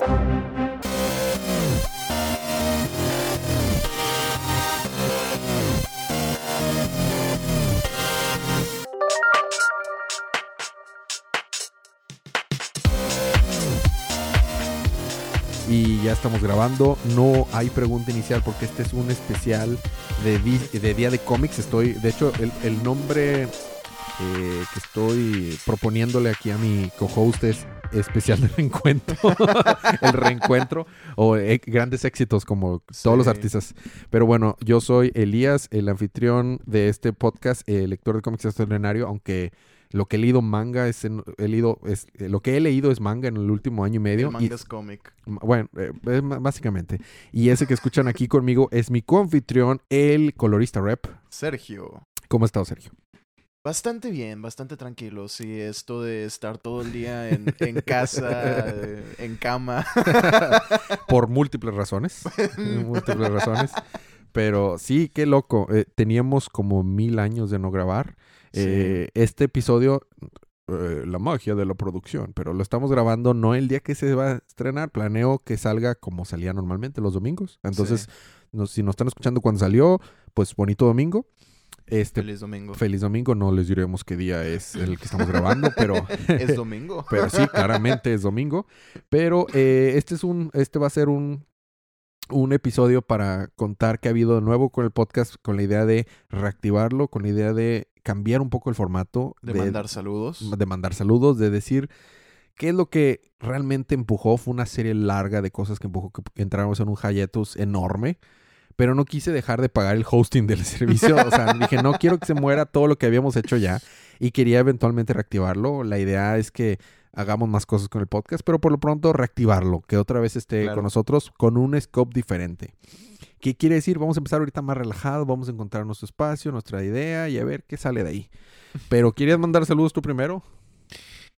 Y ya estamos grabando. No hay pregunta inicial porque este es un especial de, Día de Cómics. Estoy, de hecho, el, el nombre eh, que estoy proponiéndole aquí a mi co-host es especial de reencuentro. el reencuentro o eh, grandes éxitos como todos los artistas. Pero bueno, yo soy Elías, el anfitrión de este podcast, el lector de cómics extraordinario, aunque lo que he leído manga es, en- he leído, es eh, lo que he leído es manga en el último año y medio. El y- manga es cómic. Bueno, eh, es básicamente. Y ese que escuchan aquí conmigo es mi coanfitrión, el colorista rep. Sergio. ¿Cómo ha estado, Sergio? Bastante bien, bastante tranquilo. Sí, esto de estar todo el día en, en casa, eh, en cama. Por múltiples razones. múltiples razones. Pero sí, qué loco. Eh, teníamos como mil años de no grabar. Eh, Este episodio, eh, la magia de la producción, pero lo estamos grabando no el día que se va a estrenar. Planeo que salga como salía normalmente los domingos. Entonces, Sí. no- si nos están escuchando cuando salió, pues bonito domingo. Este, Feliz domingo. Feliz domingo, no les diremos qué día es el que estamos grabando, pero, es domingo. pero sí, claramente es domingo. Pero eh, este es un, este va a ser un, un episodio para contar qué ha habido de nuevo con el podcast, con la idea de reactivarlo, con la idea de cambiar un poco el formato, de mandar saludos. de mandar saludos, de decir qué es lo que realmente empujó. Fue una serie larga de cosas que empujó que entráramos en un hiatus enorme. Pero no quise dejar de pagar el hosting del servicio. O sea, dije, no quiero que se muera todo lo que habíamos hecho ya. Y quería eventualmente reactivarlo. La idea es que hagamos más cosas con el podcast, pero por lo pronto reactivarlo. Que otra vez esté Claro. con nosotros con un scope diferente. ¿Qué quiere decir? Vamos a empezar ahorita más relajados, vamos a encontrar nuestro espacio, nuestra idea y a ver qué sale de ahí. Pero ¿quieres mandar saludos tú primero?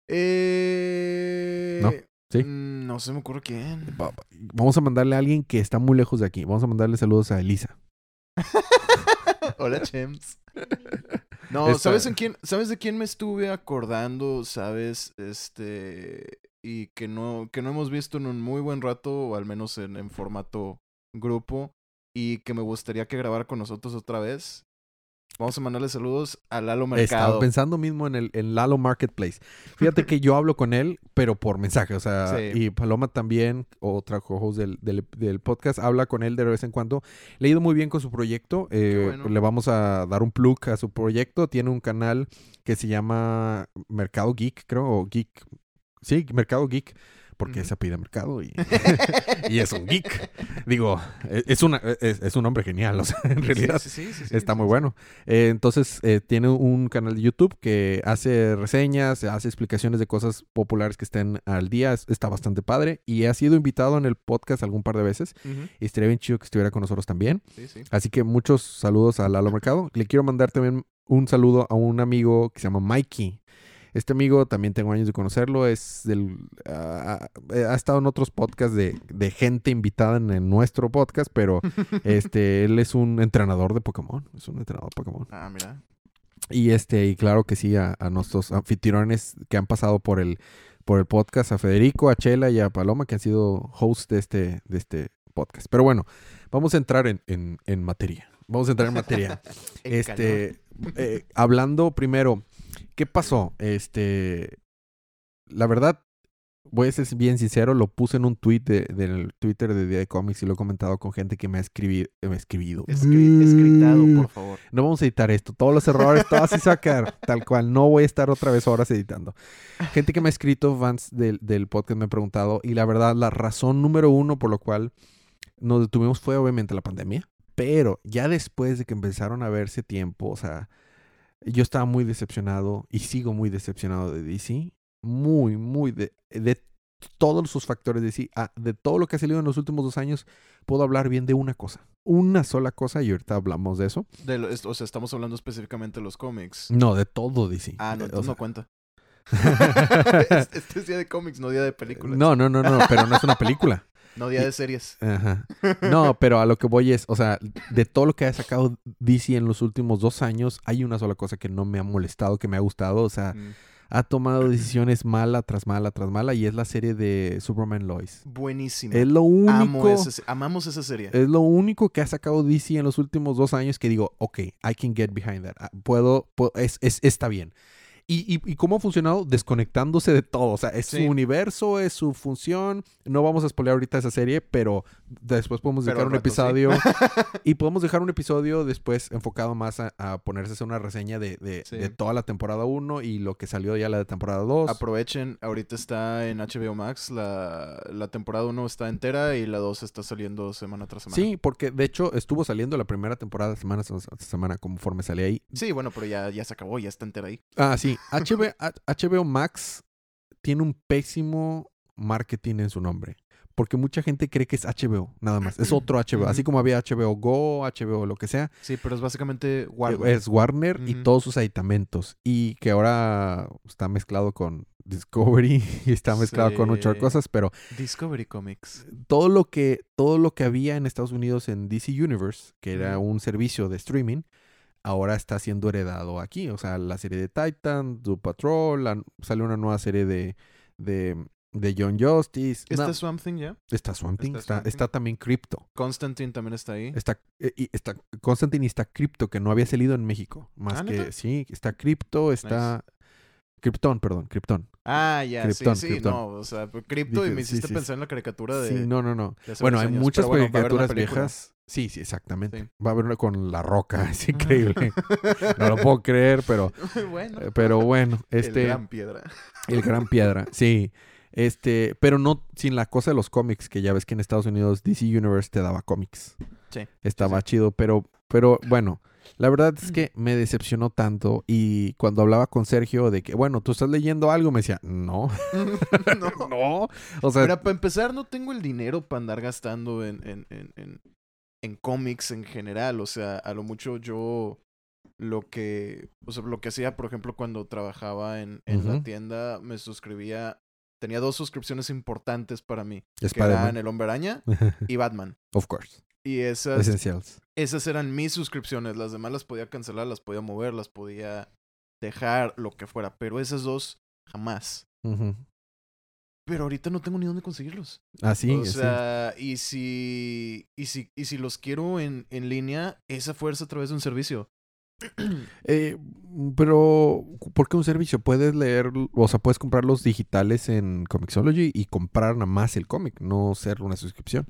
Eh... ¿No? ¿Sí? mm, No se me ocurre quién. Va- Vamos a mandarle a alguien que está muy lejos de aquí. Vamos a mandarle saludos a Elisa. Hola, Chems. No, Esta- ¿sabes en quién? ¿Sabes de quién me estuve acordando? ¿Sabes? Este. Y que no, que no hemos visto en un muy buen rato, o al menos en, en formato grupo. Y que me gustaría que grabara con nosotros otra vez. Vamos a mandarle saludos a Lalo Estaba Mercado. pensando mismo en el en Lalo Marketplace. Fíjate que yo hablo con él, pero por mensaje. O sea, Sí. y Paloma también, otra co-host del, del, del podcast, habla con él de vez en cuando. Le ha ido muy bien con su proyecto. eh, bueno. Le vamos a dar un plug a su proyecto. Tiene un canal que se llama Mercado Geek, creo, o Geek. Sí, Mercado Geek. Porque Ujú. se pide mercado y, y es un geek. Digo, es, es una, es, es un hombre genial, o sea, en realidad. sí, sí, sí, sí, Está muy bueno. Eh, entonces, eh, tiene un canal de YouTube que hace reseñas, hace explicaciones de cosas populares que estén al día. Es- Está bastante padre. Y ha sido invitado en el podcast algún par de veces. Y estaría bien chido que estuviera con nosotros también. Sí, sí. Así que muchos saludos a Lalo Mercado. Le quiero mandar también un saludo a un amigo que se llama Mikey. Este amigo también tengo años de conocerlo. Es del, ah, ha estado en otros podcasts de, de gente invitada en, en nuestro podcast, pero este, él es un entrenador de Pokémon. Es un entrenador de Pokémon. Ah, mira. Y este, y claro que sí, a, a nuestros anfitriones que han pasado por el, por el podcast, a Federico, a Chela y a Paloma, que han sido hosts de este, de este podcast. Pero bueno, vamos a entrar en, en, en materia. Vamos a entrar en materia. Este, eh, hablando primero, ¿qué pasó? Este, la verdad, voy a ser bien sincero, lo puse en un tweet de, del Twitter de Día de Comics y lo he comentado con gente que me ha, escribi- me ha escribido. Escri- escritado, por favor. No vamos a editar esto. Todos los errores, todo así se va a quedar. Tal cual. No voy a estar otra vez horas editando. Gente que me ha escrito, fans del, del podcast, me ha preguntado. Y la verdad, la razón número uno por lo cual nos detuvimos fue obviamente la pandemia. Pero ya después de que empezaron a verse tiempo, o sea, yo estaba muy decepcionado y sigo muy decepcionado de DC. Muy, muy de, de todos sus factores de DC. Ah, de todo lo que ha salido en los últimos dos años, puedo hablar bien de una cosa. Una sola cosa y ahorita hablamos de eso. De lo- o sea, estamos hablando específicamente de los cómics. No, de todo DC. Ah, no, Eh, o entonces sea, no cuenta. este, este es día de cómics, no día de películas. no, no, no, no, pero no es una película. No día de series. Ajá. No, pero a lo que voy es, o sea, de todo lo que ha sacado DC en los últimos dos años, hay una sola cosa que no me ha molestado, que me ha gustado. O sea, Mm. ha tomado decisiones mala tras mala tras mala y es la serie de Superman Lois. Buenísimo. Es lo Amo único, ese- amamos esa serie. es lo único que ha sacado DC en los últimos dos años que digo, ok, I can get behind that. Ah, Puedo, puedo- es, es- está bien. Y, y, y cómo ha funcionado desconectándose de todo. O sea, es Sí. su universo, es su función. No vamos a spoiler ahorita esa serie, pero después podemos dejar un rato sí. episodio. y podemos dejar un episodio después enfocado más a, a ponerse a una reseña de, de- Sí. de toda la temporada 1 y lo que salió ya la de temporada 2. Aprovechen, ahorita está en HBO Max, la, la temporada 1 está entera y la 2 está saliendo semana tras semana. Sí, porque de hecho estuvo saliendo la primera temporada semana tras semana conforme salía ahí. Sí, bueno, pero ya, ya se acabó, ya está entera ahí. Ah, sí. HBO, Max tiene un pésimo marketing en su nombre. Porque mucha gente cree que es HBO, nada más. Es otro HBO. Así como había HBO Go, HBO, lo que sea. Sí, pero es básicamente Warner. Es Warner y todos sus aditamentos. Y que ahora está mezclado con Discovery y está mezclado con muchas cosas. Pero Discovery Comics. todo lo que todo lo que había en Estados Unidos en DC Universe, que era un servicio de streaming, ahora está siendo heredado aquí. O sea, la serie de Titan, Doom Patrol, la- sale una nueva serie de, de, de John Justice. ¿Está No, Swamp Thing ya? está Swamp Thing, está está, Swamp Thing. está también Crypto. Constantine también está ahí. Está, eh, y está Constantine y está Crypto, que no había salido en México. Más ¿Ah, que, neta? sí, está Crypto, está... Krypton, perdón, Krypton. Ah, ya, Krypton, sí, sí, Krypton. no, o sea, Crypto y me hiciste sí, pensar en la caricatura de, Sí, no, no, no. Bueno, hay años. muchas bueno, caricaturas viejas. Sí, sí, exactamente. Sí. Va a haber una con La Roca, es increíble. no lo puedo creer, pero, bueno, eh, pero bueno, el este, gran piedra. el gran piedra, sí. Este, pero no sin la cosa de los cómics, que ya ves que en Estados Unidos DC Universe te daba cómics. Sí, Estaba sí. chido, pero, pero bueno, la verdad es que me decepcionó tanto y cuando hablaba con Sergio de que, bueno, tú estás leyendo algo, me decía, no, no. no, o sea, Mira, para empezar, no tengo el dinero para andar gastando en, en, en, en, cómics en general. O sea, a lo mucho yo lo que, o sea, lo que hacía, por ejemplo, cuando trabajaba en, en la tienda, me suscribía, tenía dos suscripciones importantes para mí, que eran El Hombre Araña y Batman. of course, Y esas, essentials. esas eran mis suscripciones. Las demás las podía cancelar, las podía mover, las podía dejar, lo que fuera. Pero esas dos, jamás. Pero ahorita no tengo ni dónde conseguirlos. Así, o así. sea, y si, y si, y si los quiero en, en línea, esa fuerza a través de un servicio. Eh, pero, ¿por qué un servicio? Puedes leer, o sea, puedes comprarlos digitales en Comixology y comprar nada más el cómic, no ser una suscripción.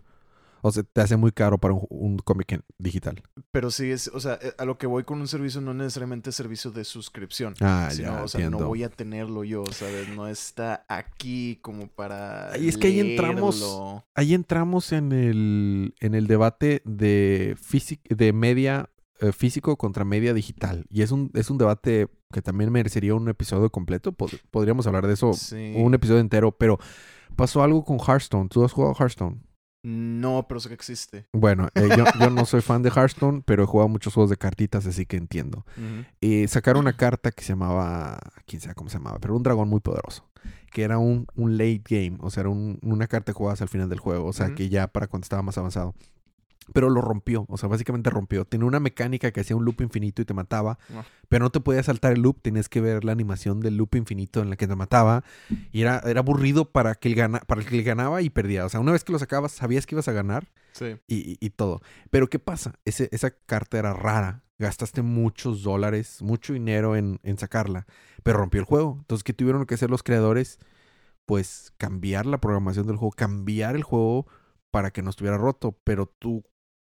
O sea, te hace muy caro para un, un cómic digital. Pero sí es, o sea, eh, a lo que voy con un servicio no necesariamente es servicio de suscripción. Ah, sino, ya, o sea, entiendo. no voy a tenerlo yo, ¿sabes? No está aquí como para. Ay, es que ahí entramos-. Ahí entramos en el, en el debate de, de media eh, físico contra media digital. Y es un, es un debate que también merecería un episodio completo. Pod- podríamos hablar de eso Sí. un episodio entero, pero pasó algo con Hearthstone. ¿Tú has jugado Hearthstone? No, pero sé que existe. Bueno, eh, yo, yo no soy fan de Hearthstone, pero he jugado muchos juegos de cartitas, así que entiendo. Eh, sacaron una carta que se llamaba, quién sabe cómo se llamaba, pero un dragón muy poderoso. Que era un, un late game, o sea, era un- una carta que jugabas al final del juego, o sea, que ya para cuando estaba más avanzado. Pero lo rompió, o sea, básicamente rompió. Tenía una mecánica que hacía un loop infinito y te mataba, pero no te podías saltar el loop, tenías que ver la animación del loop infinito en la que te mataba. Y era, era aburrido para, que el gana, para el que ganaba y perdía. O sea, una vez que lo sacabas, sabías que ibas a ganar Sí. y, y- y todo. Pero ¿qué pasa? Ese, esa carta era rara. Gastaste muchos dólares, mucho dinero en, en sacarla, pero rompió el juego. Entonces, ¿qué tuvieron que hacer los creadores? Pues cambiar la programación del juego, cambiar el juego para que no estuviera roto. Pero tú,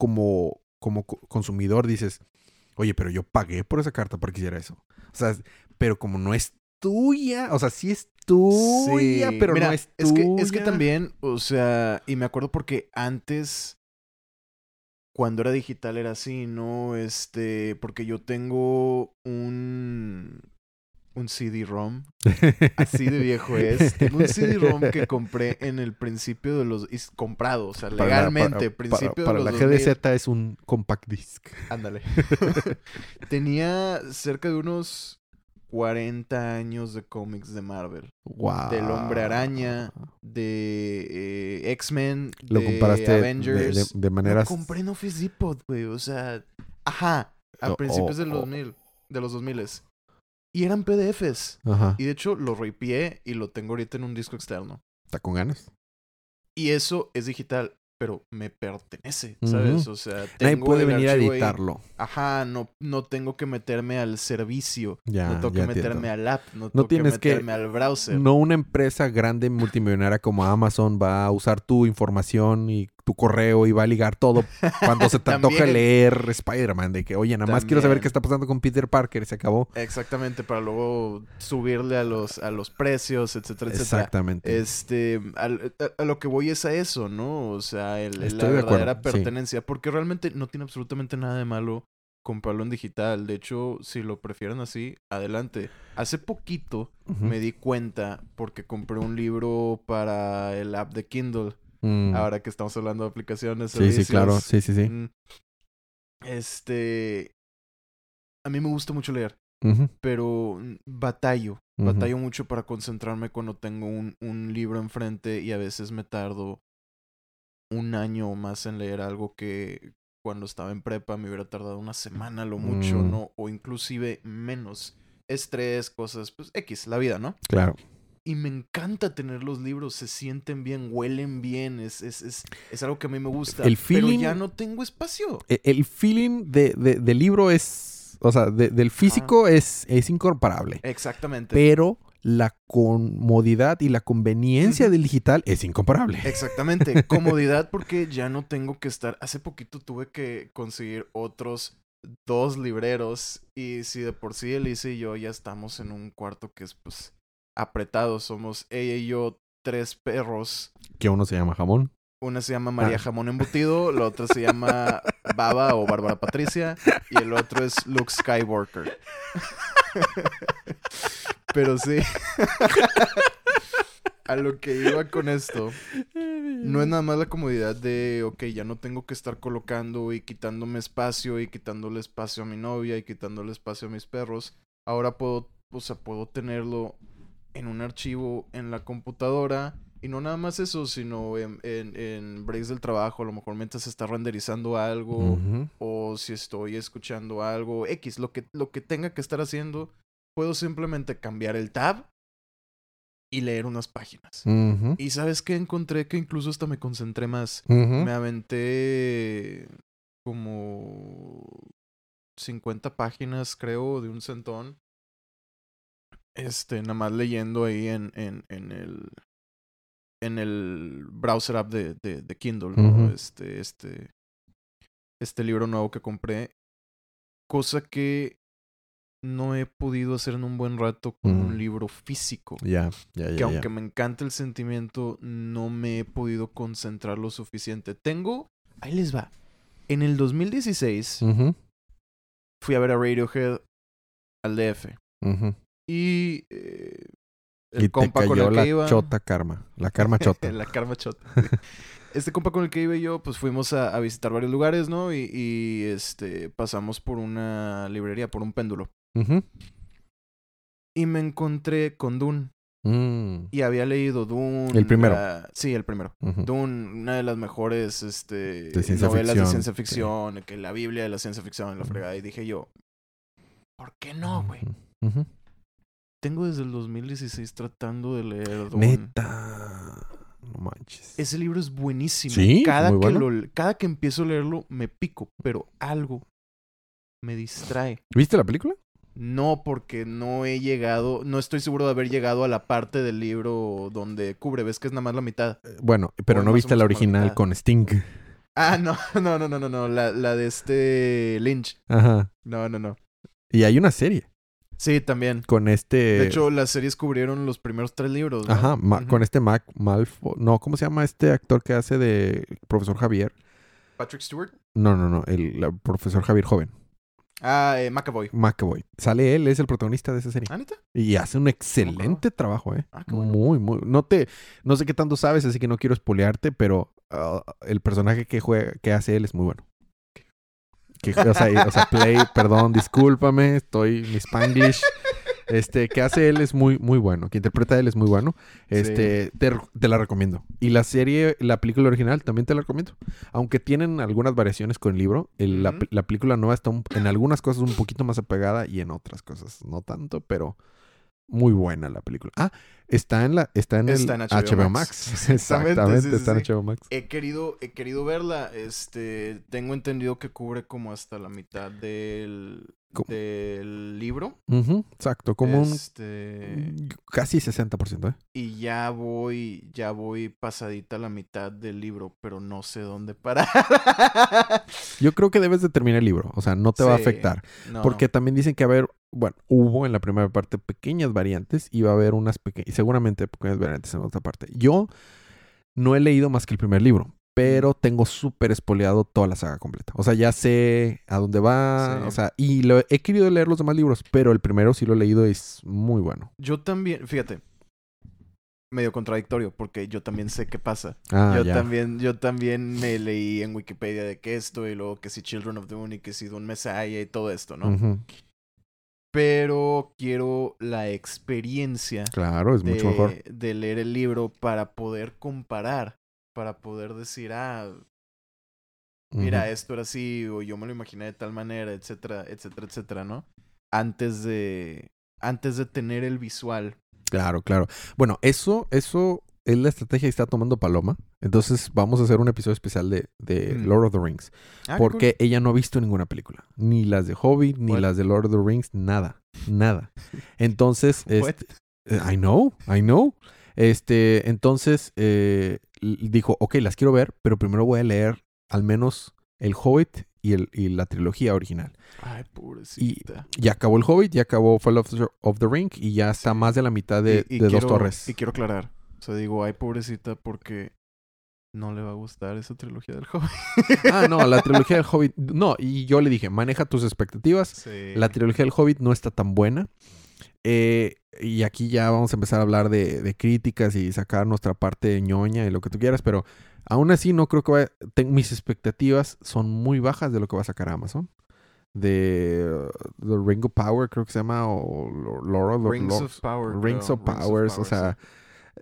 como, como co- consumidor, dices, oye, pero yo pagué por esa carta para que hiciera eso. O sea, pero como no es tuya, o sea, sí es tuya, Sí. pero Mira, no es tuya. Es que, es que también, o sea, y me acuerdo porque antes, cuando era digital era así, ¿no? Este, porque yo tengo un, un CD-ROM, así de viejo es. Tengo un CD-ROM que compré en el principio de los, is- comprado, o sea, legalmente, para- principio para, de los la 2000. GDZ es un compact disc. Ándale. Tenía cerca de unos 40 años de cómics de Marvel. Wow. Del Hombre Araña, de eh, X-Men, Lo de comparaste Avengers. de, de maneras. Lo compré en Office Depot, güey. O sea, ajá, a principios de los o- 2000, de los 2000. Y eran PDFs. Ajá. Y de hecho lo ripié y lo tengo ahorita en un disco externo. ¿Está con ganas? Y eso es digital, pero me pertenece, ¿sabes? O sea, Nadie tengo puede el venir a editarlo. Ajá, no, no tengo que meterme al servicio. Ya, no tengo ya que meterme entiendo. al app. No, tengo tienes que que- meterme al browser. No una empresa grande multimillonaria como Amazon va a usar tu información y tu correo y va a ligar todo cuando se te antoja leer Spider-Man. De que, oye, nada más quiero saber qué está pasando con Peter Parker y se acabó. Exactamente, para luego subirle a los, a los precios, etcétera, etcétera. Exactamente. Este, a, a lo que voy es a eso, ¿no? O sea, el, la acuerdo, verdadera sí. pertenencia, porque realmente no tiene absolutamente nada de malo comprarlo en digital. De hecho, si lo prefieren así, adelante. Hace poquito me di cuenta porque compré un libro para el app de Kindle. Mm. Ahora que estamos hablando de aplicaciones. Sí, sí, servicios. claro. Sí, sí, sí. Mm. Este, a mí me gusta mucho leer pero batallo. Batallo mucho para concentrarme cuando tengo un, un libro enfrente y a veces me tardo un año o más en leer algo que cuando estaba en prepa me hubiera tardado una semana lo mucho, Mm. ¿no? O inclusive menos. Estrés, cosas, pues X, la vida, ¿no? Claro. Y me encanta tener los libros, se sienten bien, huelen bien, es, es, es, es algo que a mí me gusta. El Pero ya no tengo espacio. E- El feeling de, de- del libro es, o sea, de- del físico es, es incomparable. Exactamente. Pero la comodidad y la conveniencia del digital es incomparable. Exactamente, comodidad porque ya no tengo que estar. Hace poquito tuve que conseguir otros dos libreros y si de por sí Elise y yo ya estamos en un cuarto que es pues apretado, somos ella y yo tres perros. Que uno se llama jamón. Una se llama María Ah. Jamón Embutido, la otra se llama Baba o Bárbara Patricia y el otro es Luke Skywalker. Pero sí. A lo que iba con esto, no es nada más la comodidad de, ok, ya no tengo que estar colocando y quitándome espacio y quitándole espacio a mi novia y quitándole espacio a mis perros. Ahora puedo, o sea, puedo tenerlo en un archivo en la computadora. Y no nada más eso, sino en, en, en breaks del trabajo, a lo mejor mientras se está renderizando algo o si estoy escuchando algo, X, lo que, lo que tenga que estar haciendo, puedo simplemente cambiar el tab y leer unas páginas. Y sabes que encontré que incluso hasta me concentré más. Me aventé como 50 páginas, creo, de un centón. Este, nada más leyendo ahí en, en, en el en el browser app de, de, de Kindle, ¿no? Este, este, este libro nuevo que compré. Cosa que no he podido hacer en un buen rato con Mm. un libro físico Ya, ya, que ya. aunque ya. me encanta el sentimiento, no me he podido concentrar lo suficiente. Tengo, ahí les va. En el 2016 Ujú, fui a ver a Radiohead al DF ujú. Y eh, el Y te compa con el la que iba, chota karma. La karma chota. la karma chota. Este compa con el que iba y yo, pues fuimos a, a visitar varios lugares, ¿no? Y, y, este pasamos por una librería, por un péndulo. Ujú. Y me encontré con Dune. Mm, Y había leído Dune. El primero. la- Sí, el primero. ujú. Dune, una de las mejores este, De novelas ficción, de ciencia sí. ficción, que la Biblia de la ciencia ficción, la Ujú. fregada. Y dije yo, ¿por qué no, güey? Ujú. Tengo desde el 2016 tratando de leer Dune. Neta. No manches. Ese libro es buenísimo. Sí, cada, muy que bueno. lo- cada que empiezo a leerlo me pico, pero algo me distrae. ¿Viste la película? No, porque no he llegado, no estoy seguro de haber llegado a la parte del libro donde cubre, ves que es nada más la mitad. Eh, Bueno, pero no viste la original con Sting. Ah, no, no, no, no, no, no, la, la de este Lynch. Ajá. No, no, no. Y hay una serie Sí, también. con este. De hecho, las series cubrieron los primeros tres libros. ¿no? Ajá, con este Mac Malfo. No, ¿cómo se llama este actor que hace de profesor Javier? Patrick Stewart. No, no, no, el profesor Javier joven. Ah, eh, McAvoy. McAvoy. Sale él, es el protagonista de esa serie. ¿Ah, neta? Y hace un excelente trabajo, ¿eh? Ah, qué bueno. Muy, muy. No te, no sé qué tanto sabes, así que no quiero espolearte, pero ah, el personaje que juega, que hace él es muy bueno. Que, o, sea, y- o sea, Play, perdón, discúlpame, estoy mi Spanglish. Este, que hace él es muy, muy bueno. Que interpreta él es muy bueno. Este, te, te la recomiendo. Y la serie, la película original, también te la recomiendo. Aunque tienen algunas variaciones con el libro, el- la, película nueva está un- en algunas cosas un poquito más apegada y en otras cosas no tanto, pero muy buena la película. Ah, está en la, está en Está el en HBO, HBO Max. Max. Exactamente, Exactamente, sí, está en HBO Max. He querido, he querido verla. Este, tengo entendido que cubre como hasta la mitad del, del libro. Exacto, como Este, un casi 60%, ¿eh? y ya voy, ya voy pasadita la mitad del libro, pero no sé dónde parar. Yo creo que debes de terminar el libro, o sea, no te va a afectar. no. Porque también dicen que a haber, bueno, hubo en la primera parte pequeñas variantes y va a haber unas pequeñas, seguramente pequeñas variantes en otra parte. Yo no he leído más que el primer libro, pero tengo súper espoleado toda la saga completa. O sea, ya sé a dónde va, Sí. o sea, y lo, he querido leer los demás libros, pero el primero sí lo he leído y es muy bueno. Yo también, fíjate, medio contradictorio, porque yo también sé qué pasa. Ah, yo ya. también, yo también me leí en Wikipedia de que esto y luego que si Children of Dune y que si Dune Messiah y todo esto, ¿no? Ujú. Pero quiero la experiencia Claro, es mucho mejor. de, de leer el libro para poder comparar, para poder decir, ah, mira, esto era así, o yo me lo imaginé de tal manera, etcétera, etcétera, etcétera, ¿no? Antes de, antes de tener el visual. Claro, claro. Bueno, eso, eso es la estrategia que está tomando Paloma. Entonces vamos a hacer un episodio especial de, de Mm. Lord of the Rings. Ah, porque ella no ha visto ninguna película. Ni las de Hobbit, ni What? las de Lord of the Rings, nada. Nada. Entonces, este, I know, I know. Este, entonces eh, dijo, ok, las quiero ver, pero primero voy a leer al menos el Hobbit y, el, y la trilogía original. Ay, pobrecita. Ya acabó el Hobbit, ya acabó Fall of the, of the Ring y ya está más de la mitad de, Y- y de quiero- Dos Torres. Y quiero aclarar. O sea, digo, ay, pobrecita, porque no le va a gustar esa trilogía del joven. Ah, no, la trilogía del Hobbit. No, y yo le dije, maneja tus expectativas. Sí. La trilogía del Hobbit no está tan buena. Eh, y aquí ya vamos a empezar a hablar de, de críticas y sacar nuestra parte ñoña y lo que tú quieras, pero aún así no creo que vaya... ten- mis expectativas son muy bajas de lo que va a sacar Amazon. De uh, The Ring of Power, creo que se llama, o Lord of Rings of Power. Rings of Powers, o sea,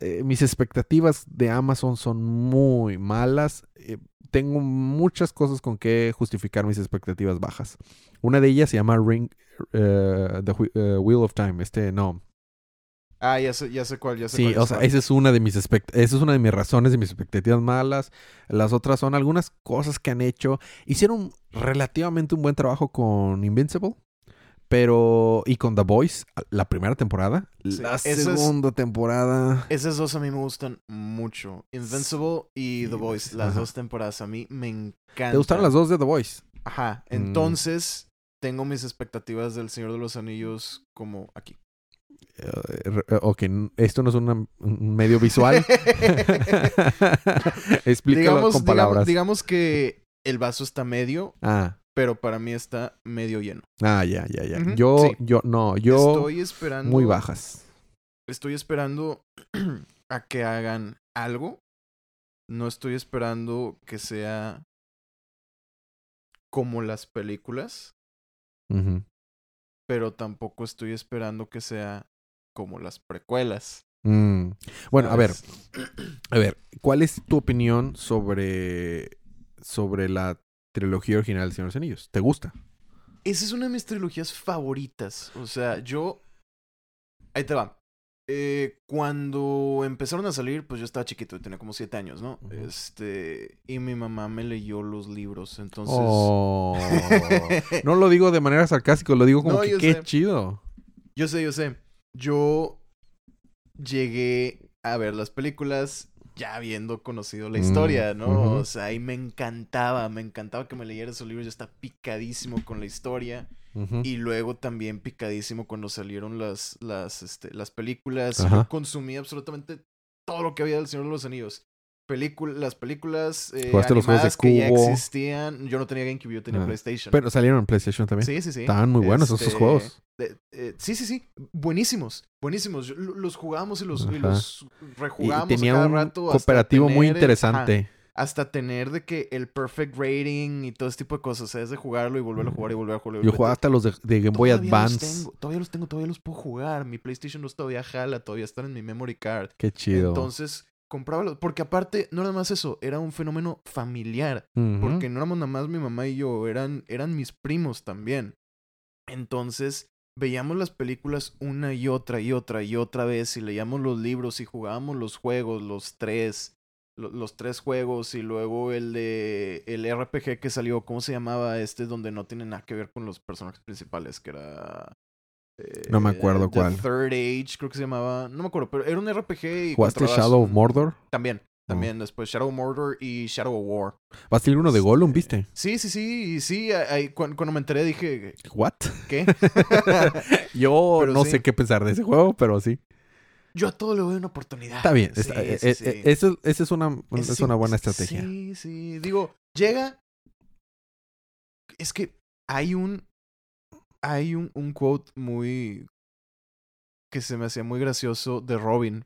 eh, mis expectativas de Amazon son muy malas. Eh, tengo muchas cosas con que justificar mis expectativas bajas. Una de ellas se llama Ring, eh, The Whe- Wheel of Time. Este, no. Ah, ya sé, ya sé cuál, ya sé Sí, cuál. o sea, cuál. esa es una de mis expect- esa es una de mis razones de mis expectativas malas. Las otras son algunas cosas que han hecho. Hicieron relativamente un buen trabajo con Invincible. Pero, y con The Voice, la primera temporada. Sí, la es- segunda temporada. Esas dos a mí me gustan mucho. Invincible y The Voice. Las ajá. dos temporadas a mí me encantan. ¿Te gustaron las dos de The Voice? Ajá. Mm. Entonces, tengo mis expectativas del Señor de los Anillos como aquí. Eh, eh, ok, esto no es una- un medio visual. Explícalo digamos, con digamos, palabras. digamos que el vaso está medio, Ah, pero para mí está medio lleno. ah, ya, ya, ya. Yo, sí. yo, no, yo, estoy esperando. muy bajas. Estoy esperando a que hagan algo. No estoy esperando que sea como las películas, pero tampoco estoy esperando que sea como las precuelas. Mm. Bueno, a ver, a ver, ¿cuál es tu opinión sobre, sobre la trilogía original del Señor de los Anillos? ¿Te gusta? Esa es una de mis trilogías favoritas. O sea, yo. Ahí te va. Eh, cuando empezaron a salir, pues yo estaba chiquito, tenía como siete años, ¿no? Este. Y mi mamá me leyó los libros. Entonces. Oh. No lo digo de manera sarcástica, lo digo como No, que qué sé. chido. Yo sé, yo sé. Yo llegué a ver las películas ya habiendo conocido la Mm, historia, ¿no? ujú. O sea, y me encantaba, me encantaba que me leyera esos libros. Yo estaba picadísimo con la historia. Y luego también picadísimo cuando salieron las, las, este, las películas. Yo consumí absolutamente todo lo que había del Señor de los Anillos. Película, las películas eh, Jugaste los juegos de animadas que ya cubo. existían. Yo no tenía GameCube, yo tenía Ah. PlayStation. Pero salieron en PlayStation también. Sí, sí, sí. Estaban muy buenos esos Este, juegos. de- eh, sí, sí, sí. Buenísimos. Buenísimos. Los jugábamos y los, y los Y, y rejugábamos tenía cada un rato. cooperativo muy tener, interesante. ajá, hasta tener de que el perfect rating y todo ese tipo de cosas. Es de jugarlo y volverlo a jugar y volver a jugar. Yo jugaba hasta los de, de Game Boy Todavía los Advance. tengo, todavía los tengo, todavía los puedo jugar. Mi PlayStation 2 todavía jala, todavía están en mi memory card. Qué chido. Entonces, compraba los... Porque aparte, no nada más eso, era un fenómeno familiar. Porque no éramos nada más mi mamá y yo, eran, eran mis primos también. Entonces, veíamos las películas una y otra y otra y otra vez y leíamos los libros y jugábamos los juegos, los tres, lo- los, tres juegos y luego el de el RPG que salió, ¿cómo se llamaba este? Donde no tiene nada que ver con los personajes principales, que era... eh, No me acuerdo The cuál. Third Age, creo que se llamaba, no me acuerdo, pero era un RPG y ¿Jugaste Shadow of Mordor? También, también, después Shadow of Mordor y Shadow of War. Va a salir uno de Gollum, ¿viste? Sí, sí, sí, sí, ahí, cuan- cuando, me enteré dije, ¿What? ¿qué? Yo Pero no sí. sé qué pensar de ese juego, pero sí. Yo a todo le doy una oportunidad. Está bien. Sí, está- eh, sí, eh, sí. eh, eso- esa es una, Ese es sí- una buena estrategia. Sí, sí. Digo, llega. Es que hay un. Hay un, un quote muy. que se me hacía muy gracioso de Robin.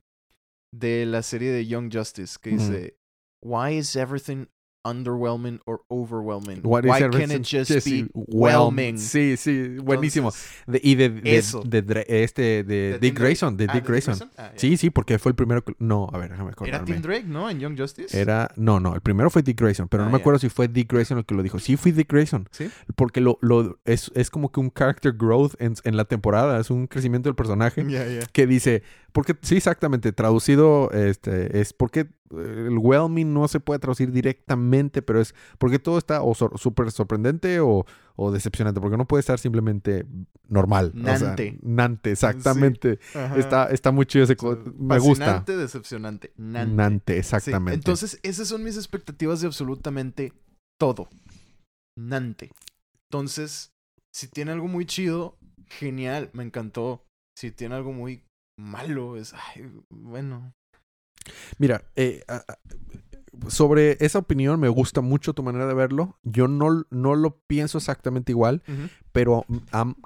De la serie de Young Justice. Que dice. Why is everything underwhelming or overwhelming? What Why can't it just just be whelm- whelming? Sí, sí, buenísimo. Entonces, De- y de, de, este, de, ¿de Dick? Grayson, de Ah, Dick Grayson. Ah. Sí, sí, porque fue el primero que... No, a ver, déjame Era acordarme. Tim Drake, ¿no? En Young Justice. Era... No, no, el primero fue Dick Grayson, pero Ah, no me acuerdo si fue Dick Grayson el que lo dijo. Sí, fue Dick Grayson. Sí. Porque lo, lo, es, es como que un character growth en, en la temporada, es un crecimiento del personaje. Que dice, porque sí, exactamente, traducido este, es porque eh, el whelming no se puede traducir directamente, pero es porque todo está o súper sorprendente o, o decepcionante, porque no puede estar simplemente normal. o sea, Nante. nante, exactamente. Está, está muy chido ese... me gusta. Fascinante, decepcionante. Nante. Nante, Sí, exactamente. Entonces, esas son mis expectativas de absolutamente todo. Nante. Entonces, si tiene algo muy chido, genial, me encantó. Si tiene algo muy malo, es, ay, bueno. Mira, eh, sobre esa opinión me gusta mucho tu manera de verlo. Yo no, no lo pienso exactamente igual. pero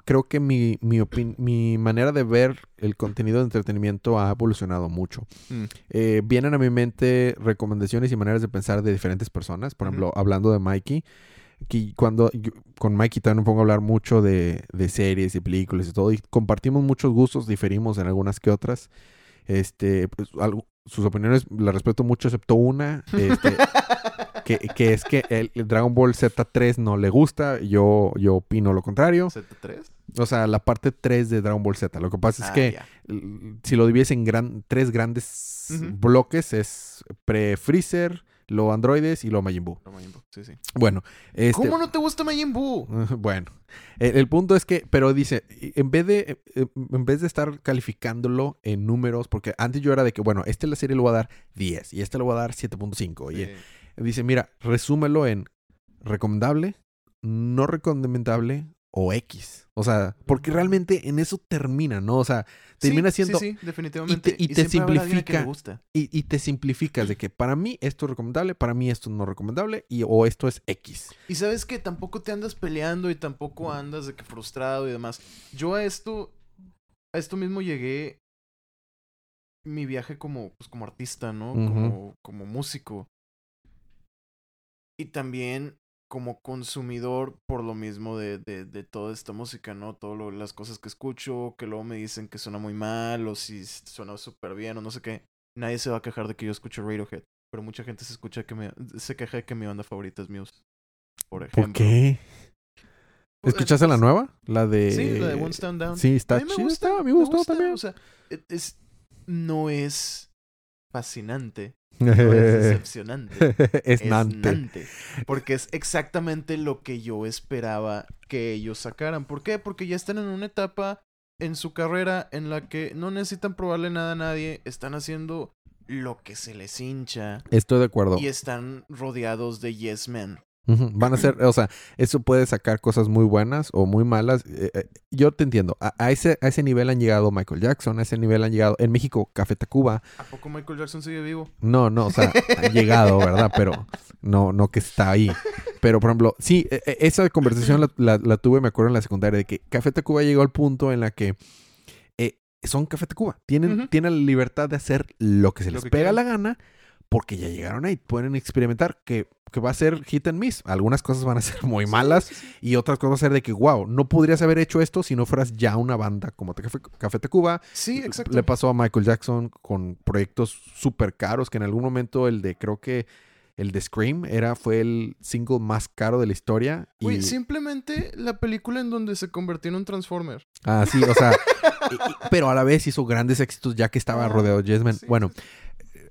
creo que mi, mi, mi manera de ver el contenido de entretenimiento ha evolucionado mucho. Mm. Eh, vienen a mi mente recomendaciones y maneras de pensar de diferentes personas. Por ejemplo, hablando de Mikey, que cuando yo- con Mikey también me pongo a hablar mucho de, de series y películas y todo, y compartimos muchos gustos, diferimos en algunas que otras. Este, pues, algo- sus opiniones las respeto mucho, excepto una, este, que, que es que el, el Dragon Ball Z3 no le gusta. Yo, yo opino lo contrario. ¿Z3? O sea, la parte 3 de Dragon Ball Z. Lo que pasa es Ah, que si lo divides en gran, tres grandes bloques, es pre-Freezer, lo androides y lo Majin Buu. No, Majin Buu, Sí, sí. Bueno, este, ¿Cómo no te gusta Majin Buu? bueno, el, el punto es que, pero dice, en vez de, eh, en vez de estar calificándolo en números, porque antes yo era de que, bueno, este la serie le voy a dar 10 y este le voy a dar 7.5. Y Sí. dice, mira, resúmelo en recomendable, no recomendable o X. O sea, porque realmente en eso termina, ¿no? O sea, termina Sí, siendo... Sí, sí, definitivamente. y te alguien que le simplifica. gusta. Y, y te simplificas de que para mí esto es recomendable, para mí esto no es recomendable y o esto es X. Y sabes que tampoco te andas peleando y tampoco andas de que frustrado y demás. Yo a esto, a esto mismo llegué mi viaje como, pues, como artista, ¿no? Como, como músico. Y también como consumidor por lo mismo de, de, de toda esta música, ¿no? Todas las cosas que escucho, que luego me dicen que suena muy mal o si suena súper bien o no sé qué. Nadie se va a quejar de que yo escucho Radiohead. Pero mucha gente se escucha que me, se queja de que mi banda favorita es Muse. Por ejemplo. ¿Por qué? Pues, ¿Escuchaste la nueva? La de... Sí, la de One Stand Down. Sí, está mí me chida, gusta. está, me gustó gusta, también. O sea, e- es, no es fascinante, no es decepcionante. es es Nante. Nante. Porque es exactamente lo que yo esperaba que ellos sacaran. ¿Por qué? Porque ya están en una etapa en su carrera en la que no necesitan probarle nada a nadie. Están haciendo lo que se les hincha. Estoy de acuerdo. Y están rodeados de yes men. Van a ser, o sea, eso puede sacar cosas muy buenas o muy malas. Eh, eh, yo te entiendo. A, a ese, a ese nivel han llegado Michael Jackson, a ese nivel han llegado en México Café Tacuba. ¿A poco Michael Jackson sigue vivo? No, no, o sea, han llegado, ¿verdad? Pero no, no que está ahí. Pero, por ejemplo, sí, e- e- esa conversación la, la- la tuve, me acuerdo, en la secundaria, de que Café Tacuba llegó al punto en la que eh, son Café Tacuba. Tienen, tienen la libertad de hacer lo que se les que pega quieran. la gana, porque ya llegaron ahí, pueden experimentar que, que va a ser hit and miss. Algunas cosas van a ser muy malas Sí, sí, sí. y otras cosas va a ser de que, wow, no podrías haber hecho esto si no fueras ya una banda como Café, Café Tacuba. Sí, exacto. Le pasó a Michael Jackson con proyectos súper caros, que en algún momento el de, creo que el de Scream era, fue el single más caro de la historia. Y, Güey, simplemente la película en donde se convirtió en un Transformer. Ah, sí, o sea, y- y- pero a la vez hizo grandes éxitos ya que estaba Ah, rodeado de Jesman. sí, bueno,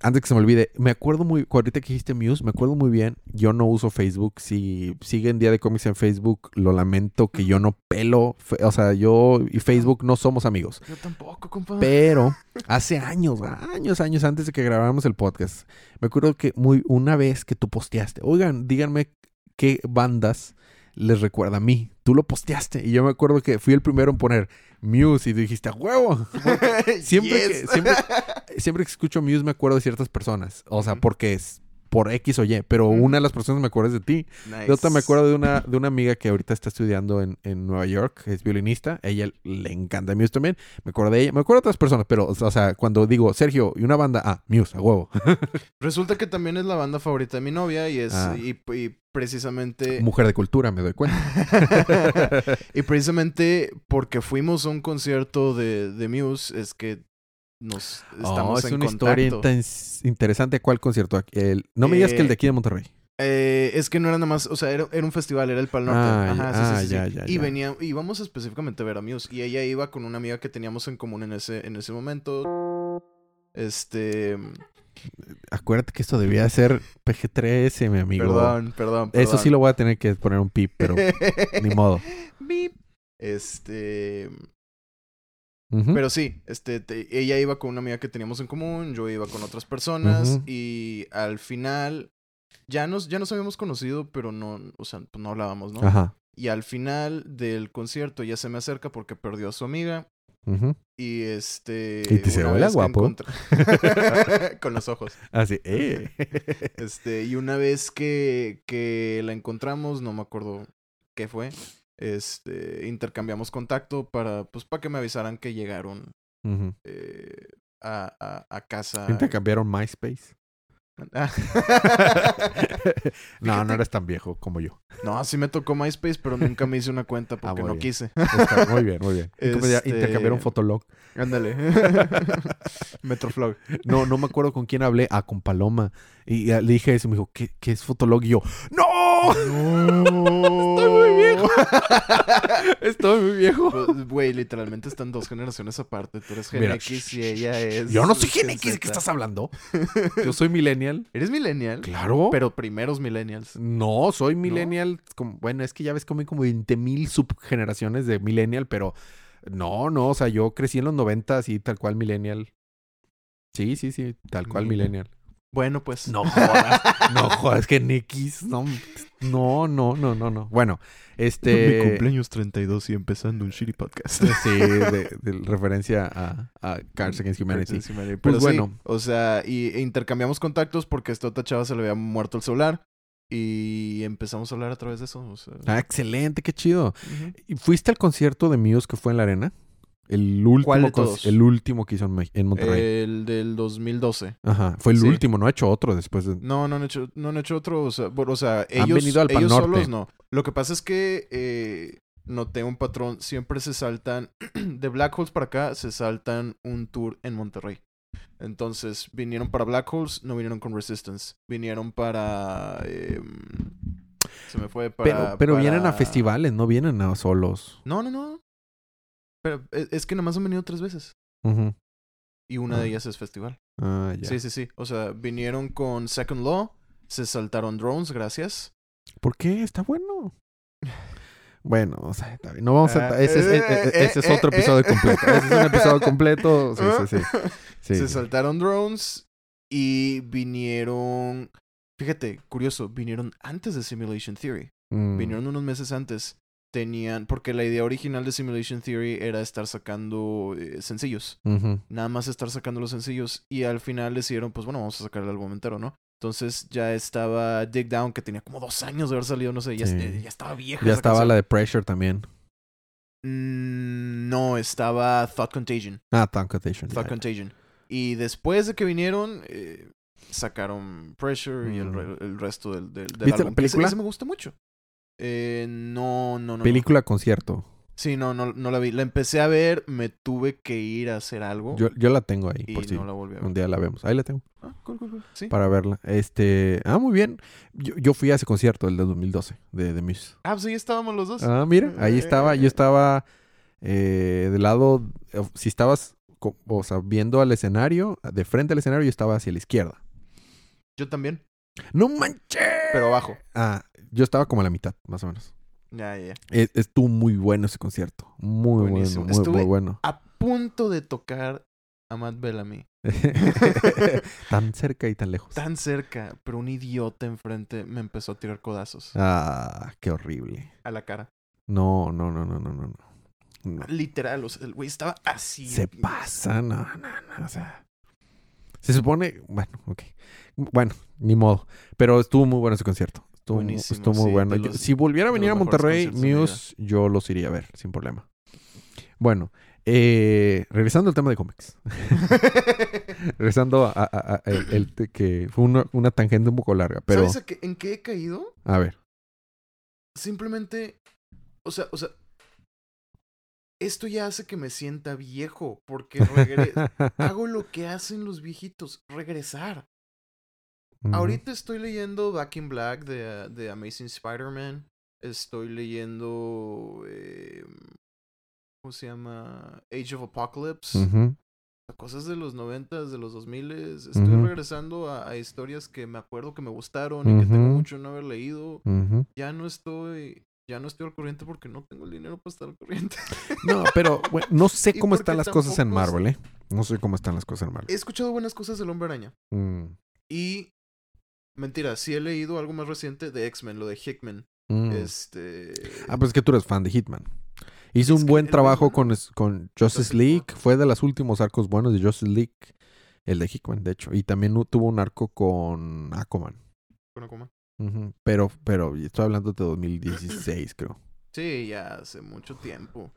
antes que se me olvide, me acuerdo muy, ahorita que dijiste Muse, me acuerdo muy bien, yo no uso Facebook, si siguen Día de Cómics en Facebook, lo lamento que yo no pelo, o sea, yo y Facebook no somos amigos. Yo tampoco, compa. Pero hace años, años, años antes de que grabáramos el podcast, me acuerdo que muy una vez que tú posteaste, oigan, díganme qué bandas les recuerda a mí. Tú lo posteaste y yo me acuerdo que fui el primero en poner Muse y dijiste, "A huevo. Siempre, Yes. que, siempre, siempre que escucho Muse me acuerdo de ciertas personas. O sea, porque es por X o Y, pero una de las personas me acuerdo es de ti. Nice. De otra me acuerdo de una, de una amiga que ahorita está estudiando en, en Nueva York, es violinista, ella le encanta Muse también, me acuerdo de ella, me acuerdo de otras personas, pero, o sea, cuando digo Sergio y una banda, ah, Muse, a huevo. Resulta que también es la banda favorita de mi novia y es Ah. y, y precisamente Mujer de cultura, me doy cuenta. y precisamente porque fuimos a un concierto de, de Muse es que nos estamos Oh, es en una historia contacto. intens- interesante. ¿Cuál concierto? El, no me digas que el de aquí de Monterrey. Eh, es que no era nada más, o sea, era, era un festival, era el Pal Norte. Ah, Ajá, sí, ah, sí, sí, ya, sí. ya, y ya. venía, íbamos específicamente a ver a Muse. Y ella iba con una amiga que teníamos en común en ese, en ese momento. Este. Acuérdate que esto debía ser PG-13, mi amigo. Perdón, perdón, perdón. Eso sí lo voy a tener que poner un pip, pero ni modo. Beep. Este. Pero sí, este, te- ella iba con una amiga que teníamos en común, yo iba con otras personas y al final ya nos, ya nos habíamos conocido, pero no, o sea, pues no hablábamos, ¿no? Ajá. Y al final del concierto ella se me acerca porque perdió a su amiga Ujú. y este... Y te una "Hola, guapo". con los ojos. Así, eh. Este, y una vez que, que la encontramos, no me acuerdo qué fue, este, intercambiamos contacto para, pues, para que me avisaran que llegaron eh, a, a, a casa. Intercambiaron MySpace. Ah. no, no eres tan viejo como yo. no, sí me tocó MySpace, pero nunca me hice una cuenta porque muy no bien. quise. Está muy bien, muy bien. Este- Intercambiaron Fotolog. Ándale. Metroflog. No, no me acuerdo con quién hablé. Ah, con Paloma. Y le dije eso y me dijo, ¿qué, qué es Fotolog? Y yo, ¡No! Estoy muy viejo. Estoy muy viejo. Pues, Güey, literalmente están dos generaciones aparte. Tú eres Gen Mira, X y ella es. Yo no soy Gen Gen X, ¿de qué estás hablando? Yo soy millennial. ¿Eres millennial? Claro. Pero primeros millennials. No, soy millennial. como- bueno, es que ya ves como hay como 20 mil subgeneraciones de millennial, pero no, no, o sea, yo crecí en los 90 y tal cual millennial. Sí, sí, sí, tal cual Mira. millennial. Bueno, pues. No jodas, no jodas, que X, no, no, no, no, no, no. Bueno, este... Mi cumpleaños 32 y empezando un shitty podcast. Sí, de, de referencia a, a Cards Against Humanity. Pero Pues sí, bueno. o sea, y e intercambiamos contactos porque a esta otra chava se le había muerto el celular. Y empezamos a hablar a través de eso. O sea, Ah, excelente, qué chido. ¿Y fuiste al concierto de Muse que fue en la arena? El último, ¿Cuál de conci- todos? el último que hizo en, Monterrey. El del 2012. Ajá, fue el sí. último, no ha hecho otro después de... No, no han hecho, no han hecho otro. O sea, bueno, o sea Han ellos, venido al Pal ellos solos no. Lo que pasa es que eh, noté un patrón. Siempre se saltan. de Black Holes para acá se saltan un tour en Monterrey. Entonces, vinieron para Black Holes, no vinieron con Resistance. Vinieron para. eh, se me fue para. pero pero vienen a festivales, no vienen a solos. No, no, no. Pero es, es que nada más han venido tres veces. Y una Ah. de ellas es festival. Ah, ya. Sí, sí, sí. O sea, vinieron con Second Law. Se saltaron drones, gracias. ¿Por qué? Está bueno. Bueno, o sea, está bien. no vamos a... Ah, Ese es, eh, e- e- eh, ese es eh, otro eh. episodio completo. Ese es un episodio completo. Sí, sí, sí. Sí. Se saltaron drones y vinieron. Fíjate, curioso, vinieron antes de Simulation Theory. Mm. Vinieron unos meses antes. Tenían. Porque la idea original de Simulation Theory era estar sacando eh, sencillos. Nada más estar sacando los sencillos. Y al final decidieron, pues bueno, vamos a sacar el álbum entero, ¿no? Entonces ya estaba Dig Down, que tenía como dos años de haber salido, no sé, ya, Sí. eh, ya estaba vieja. Ya estaba canción. la de Pressure también. Mm, no, estaba Thought Contagion. Ah, Tank Contagion. Thought. Contagion. Y después de que vinieron, eh, sacaron Pressure y el, Mm. el resto del, del, del ¿Viste la álbum. que ese- película? Ese, me gusta mucho. Eh, no, no, no. no. Película concierto. Sí, no, no, no la vi. La empecé a ver, me tuve que ir a hacer algo Yo, yo la tengo ahí, y por si no la volví a ver. un día la vemos. Ahí la tengo. Ah, cool, cool, cool. Sí. para verla. Este, ah, muy bien. Yo, yo fui a ese concierto, el de 2012, de, de Muse. Ah, pues ahí estábamos los dos. Ah, mira, ahí estaba, yo estaba eh, del lado, eh, si estabas, o sea, viendo al escenario, de frente al escenario, yo estaba hacia la izquierda. Yo también, ¡No manches! pero abajo. Ah, yo estaba como a la mitad, más o menos. Ya, ya, ya. E- Estuvo muy bueno ese concierto. Muy Buenísimo. bueno, muy, Estuve- muy bueno. A punto de tocar a Matt Bellamy. tan cerca y tan lejos. Tan cerca, pero un idiota enfrente me empezó a tirar codazos Ah, qué horrible. a la cara. No, no, no, no, no, no. no. No. Literal, o sea, el güey estaba así. Se pasa, no, no, no, o sea. Se supone, bueno, ok. Bueno, ni modo. Pero estuvo muy bueno ese concierto. Estuvo, Buenísimo, estuvo muy sí, bueno. Yo- si volviera a venir a Monterrey, Muse, yo los iría a ver, sin problema. Bueno, eh, regresando al tema de cómics. regresando a, a- a- el, que fue una, una tangente un poco larga, pero ¿Sabes a en qué he caído? a ver. Simplemente, o sea, o sea, esto ya hace que me sienta viejo porque hago lo que hacen los viejitos, regresar. Ahorita estoy leyendo Back in Black de, de Amazing Spider-Man. Estoy leyendo. eh, ¿Cómo se llama? Age of Apocalypse. Ujú. Cosas de los 90 de los 2000 Estoy Ujú. regresando a, a historias que me acuerdo que me gustaron y que tengo mucho no haber leído. Ya no estoy. Ya no estoy al corriente porque no tengo el dinero para estar al corriente. No, pero bueno, no sé cómo están las cosas en Marvel, ¿eh? No sé cómo están las cosas en Marvel. He escuchado buenas cosas del Hombre Araña. Mm. Y. Mentira, sí he leído algo más reciente de X-Men, lo de Hickman. Mm. Este. Ah, pues es que tú eres fan de Hitman. Hizo Es un buen trabajo con, con Justice League. Fue de los últimos arcos buenos de Justice League. El de Hickman, de hecho. Y también tuvo un arco con Aquaman. ¿cómo? Ujú. Pero, pero estoy hablando de 2016, creo. Sí, ya hace mucho tiempo.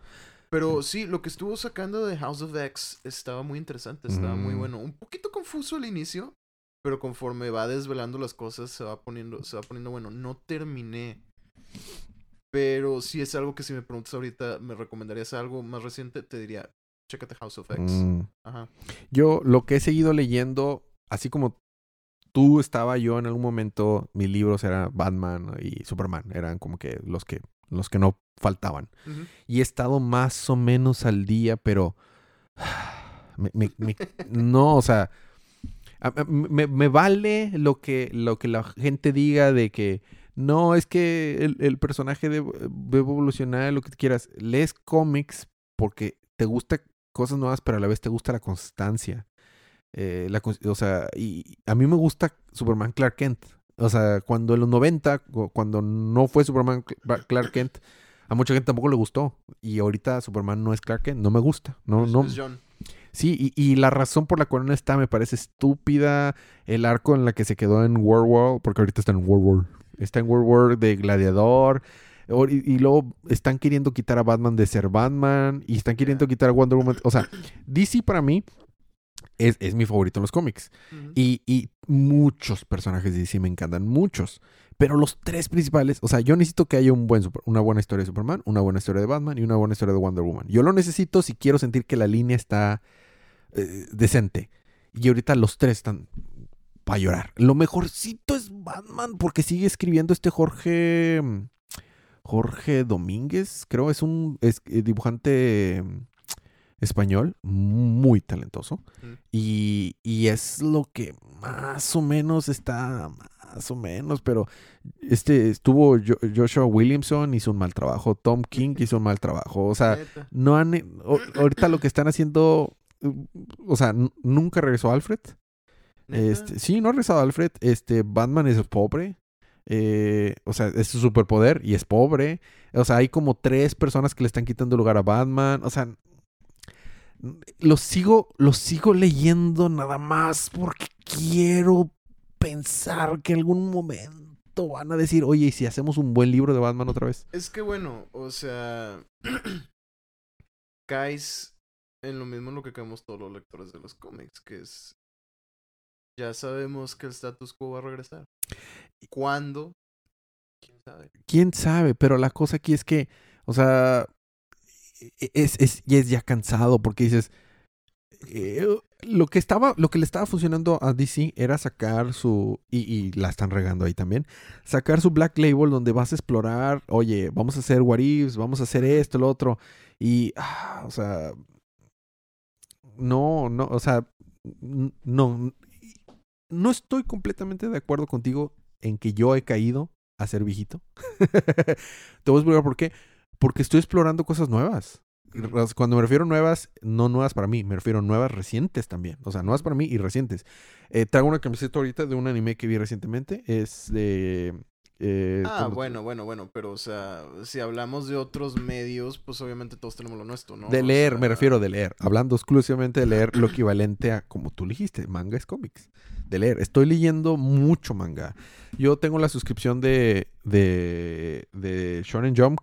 Pero sí, lo que estuvo sacando de House of X estaba muy interesante, estaba muy Mm. bueno. Un poquito confuso al inicio, pero conforme va desvelando las cosas se va poniendo, se va poniendo bueno. No terminé. Pero si es algo que si me preguntas ahorita, ¿me recomendarías algo más reciente? Te diría, chécate House of X. Mm. Ajá. Yo lo que he seguido leyendo, así como tú estaba yo en algún momento, mis libros eran Batman y Superman. Eran como que los que, los que no faltaban. Y he estado más o menos al día, pero me- me- me- no, o sea, me, me vale lo que, lo que la gente diga de que no, es que el, el personaje debe, debe evolucionar, lo que quieras. Lees cómics porque te gusta cosas nuevas, pero a la vez te gusta la constancia. Eh, la o sea, y a mí me gusta Superman Clark Kent. O sea, cuando en los 90, cu- cuando no fue Superman Cl- Clark Kent, a mucha gente tampoco le gustó. Y ahorita Superman no es Clark Kent, no me gusta. No, Es- no. es John. Sí, y, y la razón por la cual no está me parece estúpida. El arco en la que se quedó en World War, porque ahorita está en World War. Está en World War de Gladiador. Y, y luego están queriendo quitar a Batman de ser Batman. Y están queriendo quitar a Wonder Woman. O sea, DC para mí es, es mi favorito en los cómics. Y, y muchos personajes de DC me encantan, muchos. Pero los tres principales, o sea, yo necesito que haya un buen super- una buena historia de Superman, una buena historia de Batman y una buena historia de Wonder Woman. Yo lo necesito si quiero sentir que la línea está eh, decente. Y ahorita los tres están para llorar. Lo mejorcito es Batman porque sigue escribiendo este Jorge... mm, Jorge Domínguez, creo, es un es- eh, dibujante mm, español muy talentoso. Mm. Y, y es lo que más o menos está, más o menos, pero este estuvo Jo- Joshua Williamson, hizo un mal trabajo, Tom King hizo un mal trabajo, o sea, no han, o- ahorita lo que están haciendo, o sea, nunca regresó Alfred, este, sí, no ha regresado Alfred, este, Batman es pobre, eh, o sea, es su superpoder y es pobre, o sea, hay como tres personas que le están quitando lugar a Batman, o sea, lo sigo, lo sigo leyendo nada más porque quiero pensar que en algún momento van a decir, oye, ¿y si hacemos un buen libro de Batman otra vez? Es que bueno, o sea, caes en lo mismo en lo que caemos todos los lectores de los cómics, que es ya sabemos que el status quo va a regresar. ¿Cuándo? ¿Quién sabe? quién sabe, pero la cosa aquí es que, o sea, es, es, y es ya cansado porque dices, eh, lo que estaba, lo que le estaba funcionando a DC era sacar su, y, y la están regando ahí también, sacar su Black Label donde vas a explorar, oye, vamos a hacer what ifs, vamos a hacer esto, lo otro, y, ah, o sea, no, no, o sea, no, no estoy completamente de acuerdo contigo en que yo he caído a ser viejito. Te voy a explicar por qué. Porque estoy explorando cosas nuevas. Cuando me refiero a nuevas, no nuevas para mí, me refiero a nuevas recientes también. O sea, nuevas para mí y recientes. Eh, traigo una camiseta ahorita de un anime que vi recientemente. Es de... eh, Ah, ¿cómo- bueno, bueno, bueno, pero o sea, si hablamos de otros medios, pues obviamente todos tenemos lo nuestro, ¿no? De O leer, me refiero de leer. Hablando exclusivamente de leer lo equivalente a, como tú dijiste, manga es cómics. De leer. Estoy leyendo mucho manga. Yo tengo la suscripción de, de, de Shonen Jump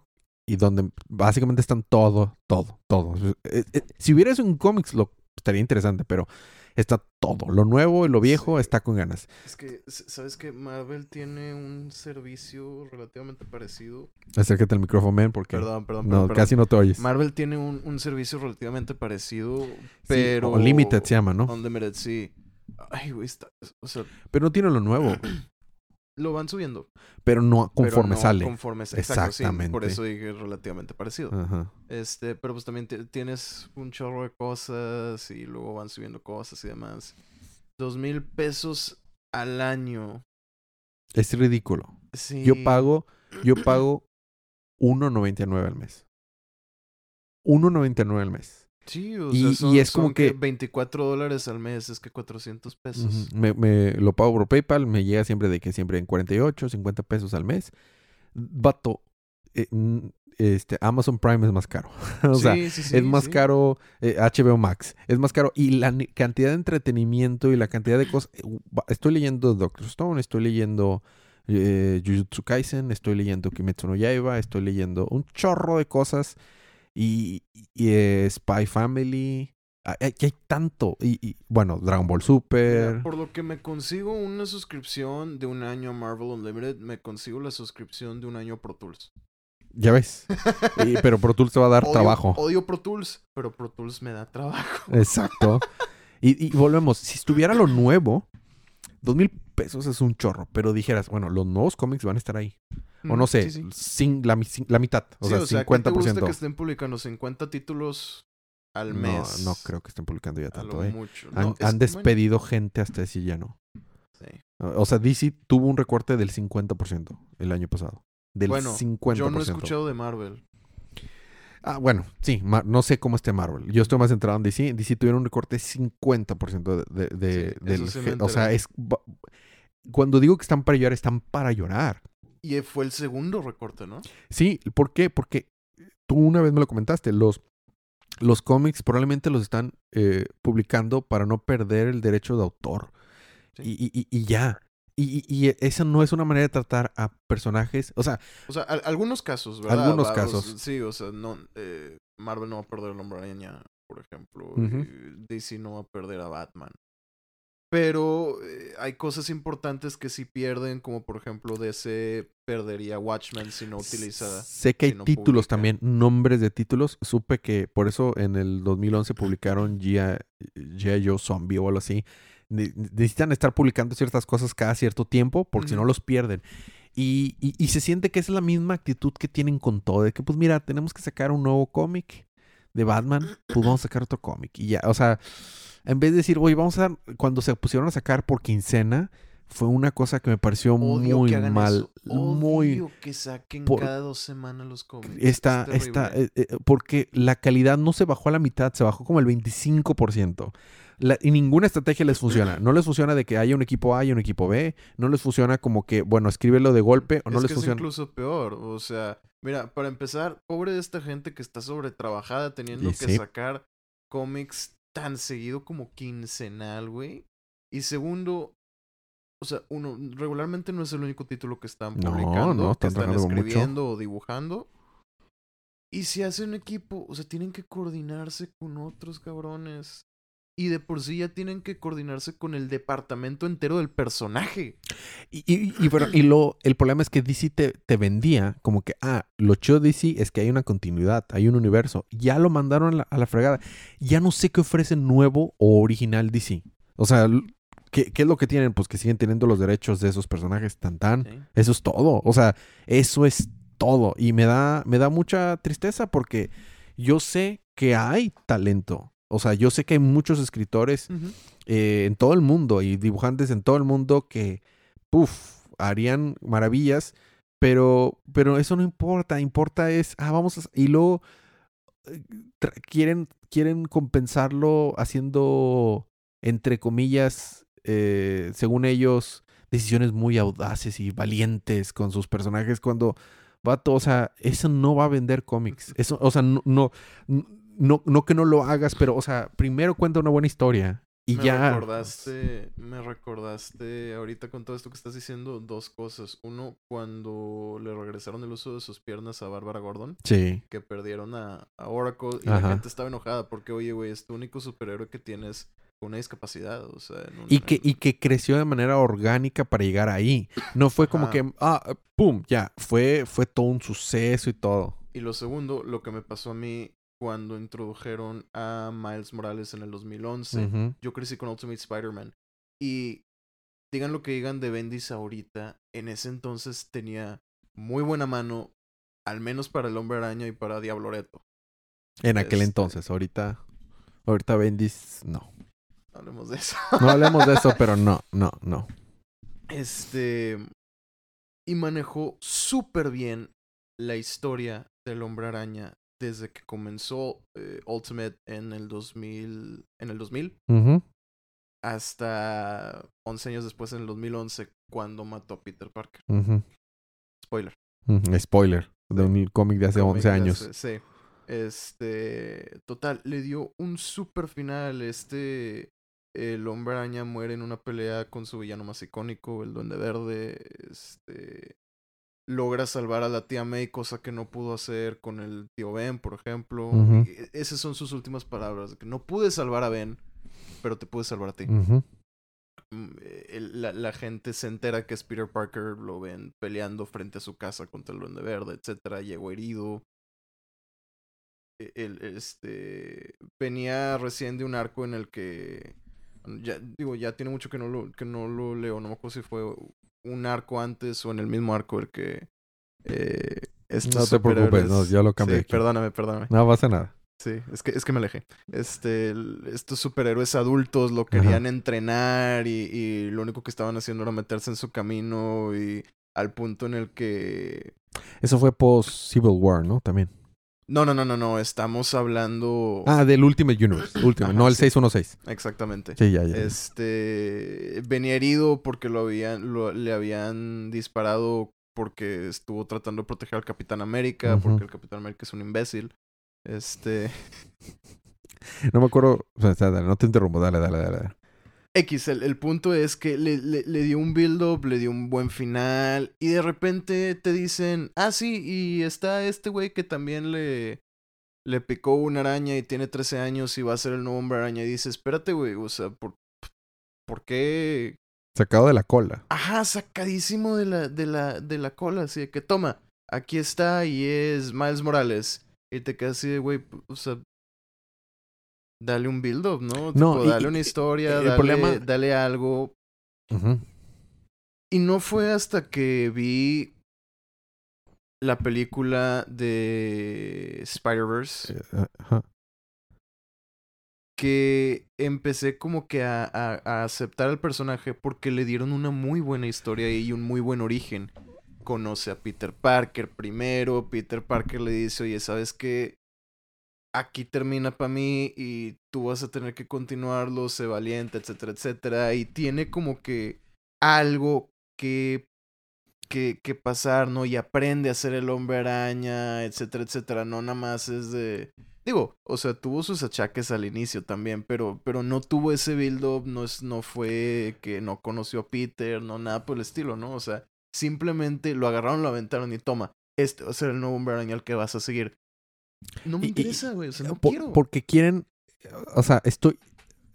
y donde básicamente están todo, todo, todo. Eh, eh, Si hubiera eso en cómics, lo estaría interesante, pero está todo. Lo nuevo y lo viejo Sí. está con ganas. Es que, ¿sabes que Marvel tiene un servicio relativamente parecido? Acércate al micrófono, men, porque Perdón, perdón, no, perdón, perdón. casi no te oyes. Marvel tiene un, un servicio relativamente parecido, Sí, pero... o Limited se llama, ¿no? Unlimited, sí. Ay, güey, está... O sea, Pero no tiene lo nuevo, lo van subiendo. pero no pero conforme no sale. Conforme exacto, sí, por Exactamente. eso dije relativamente parecido. Ajá. Este, pero pues también ti- tienes un chorro de cosas y luego van subiendo cosas y demás. Dos mil pesos al año. Es ridículo. Sí. Yo pago, yo pago 1.99 al mes. 1.99 al mes. Sí, o y- sea, y son, es como son que que- 24 dólares al mes, es que 400 pesos. Me, me- lo pago por PayPal, me llega siempre de que siempre en 48, 50 pesos al mes. Vato, eh, este, Amazon Prime es más caro. o sea, sí, sí, sí, es más caro eh, HBO Max, es más caro. Y la cantidad de entretenimiento y la cantidad de cosas. eh, Estoy leyendo Doctor Stone, estoy leyendo eh, Jujutsu Kaisen, estoy leyendo Kimetsu no Yaiba, estoy leyendo un chorro de cosas. Y, y, eh, Spy Family. Hay, hay- hay tanto. Y, y, bueno, Dragon Ball Mira, Super. por lo que me consigo una suscripción de un año a Marvel Unlimited, me consigo la suscripción de un año a Pro Tools. Ya ves. Y- pero Pro Tools te va a dar Odio- trabajo. Odio Pro Tools, pero Pro Tools me da trabajo. Exacto. Y, y volvemos, si estuviera lo nuevo, dos mil pesos es un chorro, pero dijeras, bueno, los nuevos cómics van a estar ahí. O no Mm, sé, sí, sí. sin- la, sin- la mitad, o Sí, sea, o sea, ¿qué 50%. te gusta que estén publicando 50 títulos al no, mes? no creo que estén publicando ya tanto, ¿eh? mucho. Han, No, bueno, despedido gente hasta decir ya no. sí. O sea, DC tuvo un recorte del 50% el año pasado. Del Bueno, 50%. Yo no he escuchado de Marvel. Ah, bueno, sí, no sé cómo esté Marvel. Yo estoy más centrado en DC. DC tuvieron un recorte 50% de, de, de- Sí, del sí O sea, es... Cuando digo que están para llorar, están para llorar. Y fue el segundo recorte, ¿no? Sí, ¿por qué? Porque tú una vez me lo comentaste, los, los cómics probablemente los están eh, publicando para no perder el derecho de autor. Sí. Y, y- ya. Y, y- esa no es una manera de tratar a personajes. O sea, O sea, al- algunos casos, ¿verdad? Algunos casos. sí, o sea, no, eh, Marvel no va a perder el hombre araña, por ejemplo. Y DC no va a perder a Batman. Pero eh, hay cosas importantes que sí pierden, como por ejemplo DC perdería Watchmen si no utiliza... sé que hay si no títulos publica. también, nombres de títulos. Supe que por eso en el 2011 publicaron G.I. Joe Zombie o algo así. Ne- Necesitan estar publicando ciertas cosas cada cierto tiempo porque si no los pierden. Y, y- y se siente que es la misma actitud que tienen con todo. De que, pues mira, tenemos que sacar un nuevo cómic de Batman, pues vamos a sacar otro cómic. Y ya, o sea, en vez de decir, oye, vamos a dar, cuando se pusieron a sacar por quincena, fue una cosa que me pareció Odio muy que hagan mal. eso. Muy, Odio que saquen por- cada dos semanas los cómics. Está, Es eh, eh, porque la calidad no se bajó a la mitad, se bajó como el 25%. La- y ninguna estrategia les funciona. No les funciona de que haya un equipo A y un equipo B. No les funciona como que, bueno, escríbelo de golpe o no es les que funciona. es incluso peor. O sea, mira, para empezar, pobre de esta gente que está sobretrabajada teniendo Y que sí. sacar cómics tan seguido como quincenal, güey. Y segundo, o sea, uno, regularmente no es el único título que están publicando, no, que están mucho. escribiendo o dibujando. Y si hacen equipo, o sea, tienen que coordinarse con otros cabrones. Y de por sí ya tienen que coordinarse con el departamento entero del personaje. Y, y, y, lo, el problema es que DC te, te vendía como que, ah, lo chido de DC es que hay una continuidad, hay un universo. Ya lo mandaron a la, a la fregada. Ya no sé qué ofrece nuevo o original DC. O sea, ¿qué, qué es lo que tienen? Pues que siguen teniendo los derechos de esos personajes tan tan. Sí. Eso es todo. O sea, eso es todo. Y me da, me da mucha tristeza porque yo sé que hay talento. O sea, yo sé que hay muchos escritores eh, en todo el mundo y dibujantes en todo el mundo que, puff, harían maravillas, pero, pero eso no importa, importa es, ah, vamos a, y luego eh, quieren, quieren compensarlo haciendo, entre comillas, eh, según ellos, decisiones muy audaces y valientes con sus personajes cuando, vato, o sea, eso no va a vender cómics, eso, o sea, no, no, no, no que no lo hagas, pero, o sea, primero cuenta una buena historia y me ya. recordaste, me recordaste ahorita con todo esto que estás diciendo dos cosas. Uno, cuando le regresaron el uso de sus piernas a Bárbara Gordon, Sí. que perdieron a, a Oracle y Ajá. la gente estaba enojada porque, oye, güey, es tu único superhéroe que tienes con una discapacidad, o sea, Y que, y que creció de manera orgánica para llegar ahí. No fue como Ajá. que, ah, pum, ya. Fue, fue todo un suceso y todo. Y lo segundo, lo que me pasó a mí cuando introdujeron a Miles Morales en el 2011. Ujú. Yo crecí con Ultimate Spider-Man. Y digan lo que digan de Bendis ahorita, en ese entonces tenía muy buena mano, al menos para el Hombre Araña y para Diabloreto. En aquel Este- entonces. Ahorita, ahorita Bendis, no. Hablemos de eso. No hablemos de eso, pero no, no, no. Este. Y manejó súper bien la historia del Hombre Araña desde que comenzó eh, Ultimate en el 2000. En el 2000 Ujú. hasta 11 años después, en el 2011, cuando mató a Peter Parker. Spoiler. Spoiler. De un cómic de hace Cómic 11 de años. hace- Sí. Este. Total, le dio un super final. Este. El hombre araña muere en una pelea con su villano más icónico, el Duende Verde. Este. Logra salvar a la tía May, cosa que no pudo hacer con el tío Ben, por ejemplo. E- esas son sus últimas palabras. Que no pude salvar a Ben, pero te pude salvar a ti. Mm, la, la gente se entera que es Peter Parker, lo ven peleando frente a su casa contra el Duende Verde, etcétera, llegó herido. E- El, este venía recién de un arco en el que ya digo, ya tiene mucho que no lo que no lo leo, no me acuerdo si fue un arco antes o en el mismo arco el que eh, estos No te preocupes, no, yo lo cambié Sí, perdóname, perdóname. No pasa nada. Sí, es que, es que me alejé. Este, estos superhéroes adultos lo querían entrenar y, y lo único que estaban haciendo era meterse en su camino y al punto en el que... Eso fue post Civil War, ¿no? También. No, no, no, no, no, estamos hablando... Ah, del Ultimate Universe. Ajá, no el sí. 616. Exactamente. Sí, ya, ya. Este, venía herido porque lo habían, lo- le habían disparado porque estuvo tratando de proteger al Capitán América, porque el Capitán América es un imbécil. Este... No me acuerdo. O sea, dale, no te interrumpo. Dale, dale, dale. X, el, el punto es que le, le- le dio un build-up, le dio un buen final, y de repente te dicen, ah, sí, y está este güey que también le, le picó una araña y tiene 13 años y va a ser el nuevo hombre araña, y dices, espérate, güey, o sea, ¿por, ¿por qué? Sacado de la cola. Ajá, sacadísimo de la, de la, de la cola, así de que toma, aquí está y es Miles Morales, y te quedas así de, güey, o sea... Dale un build-up, ¿no? No, Tipo, y- dale una historia, el dale, problema- dale algo, y no fue hasta que vi la película de Spider-Verse Eh, que empecé como que a, a- a aceptar al personaje porque le dieron una muy buena historia y un muy buen origen. Conoce a Peter Parker primero, Peter Parker le dice, oye, ¿sabes qué? Aquí termina para mí y tú vas a tener que continuarlo, sé valiente, etcétera, etcétera. Y tiene como que algo que, que, que pasar, ¿no? Y aprende a ser el hombre araña, etcétera, etcétera. No nada más es de... Digo, o sea, tuvo sus achaques al inicio también, pero, pero no tuvo ese build-up, no, es, no fue que no conoció a Peter, no nada por el estilo, ¿no? O sea, simplemente lo agarraron, lo aventaron y toma, este va a ser el nuevo hombre araña al que vas a seguir. No me Y- interesa, güey, o sea, no Por- quiero. Porque quieren, o sea, estoy,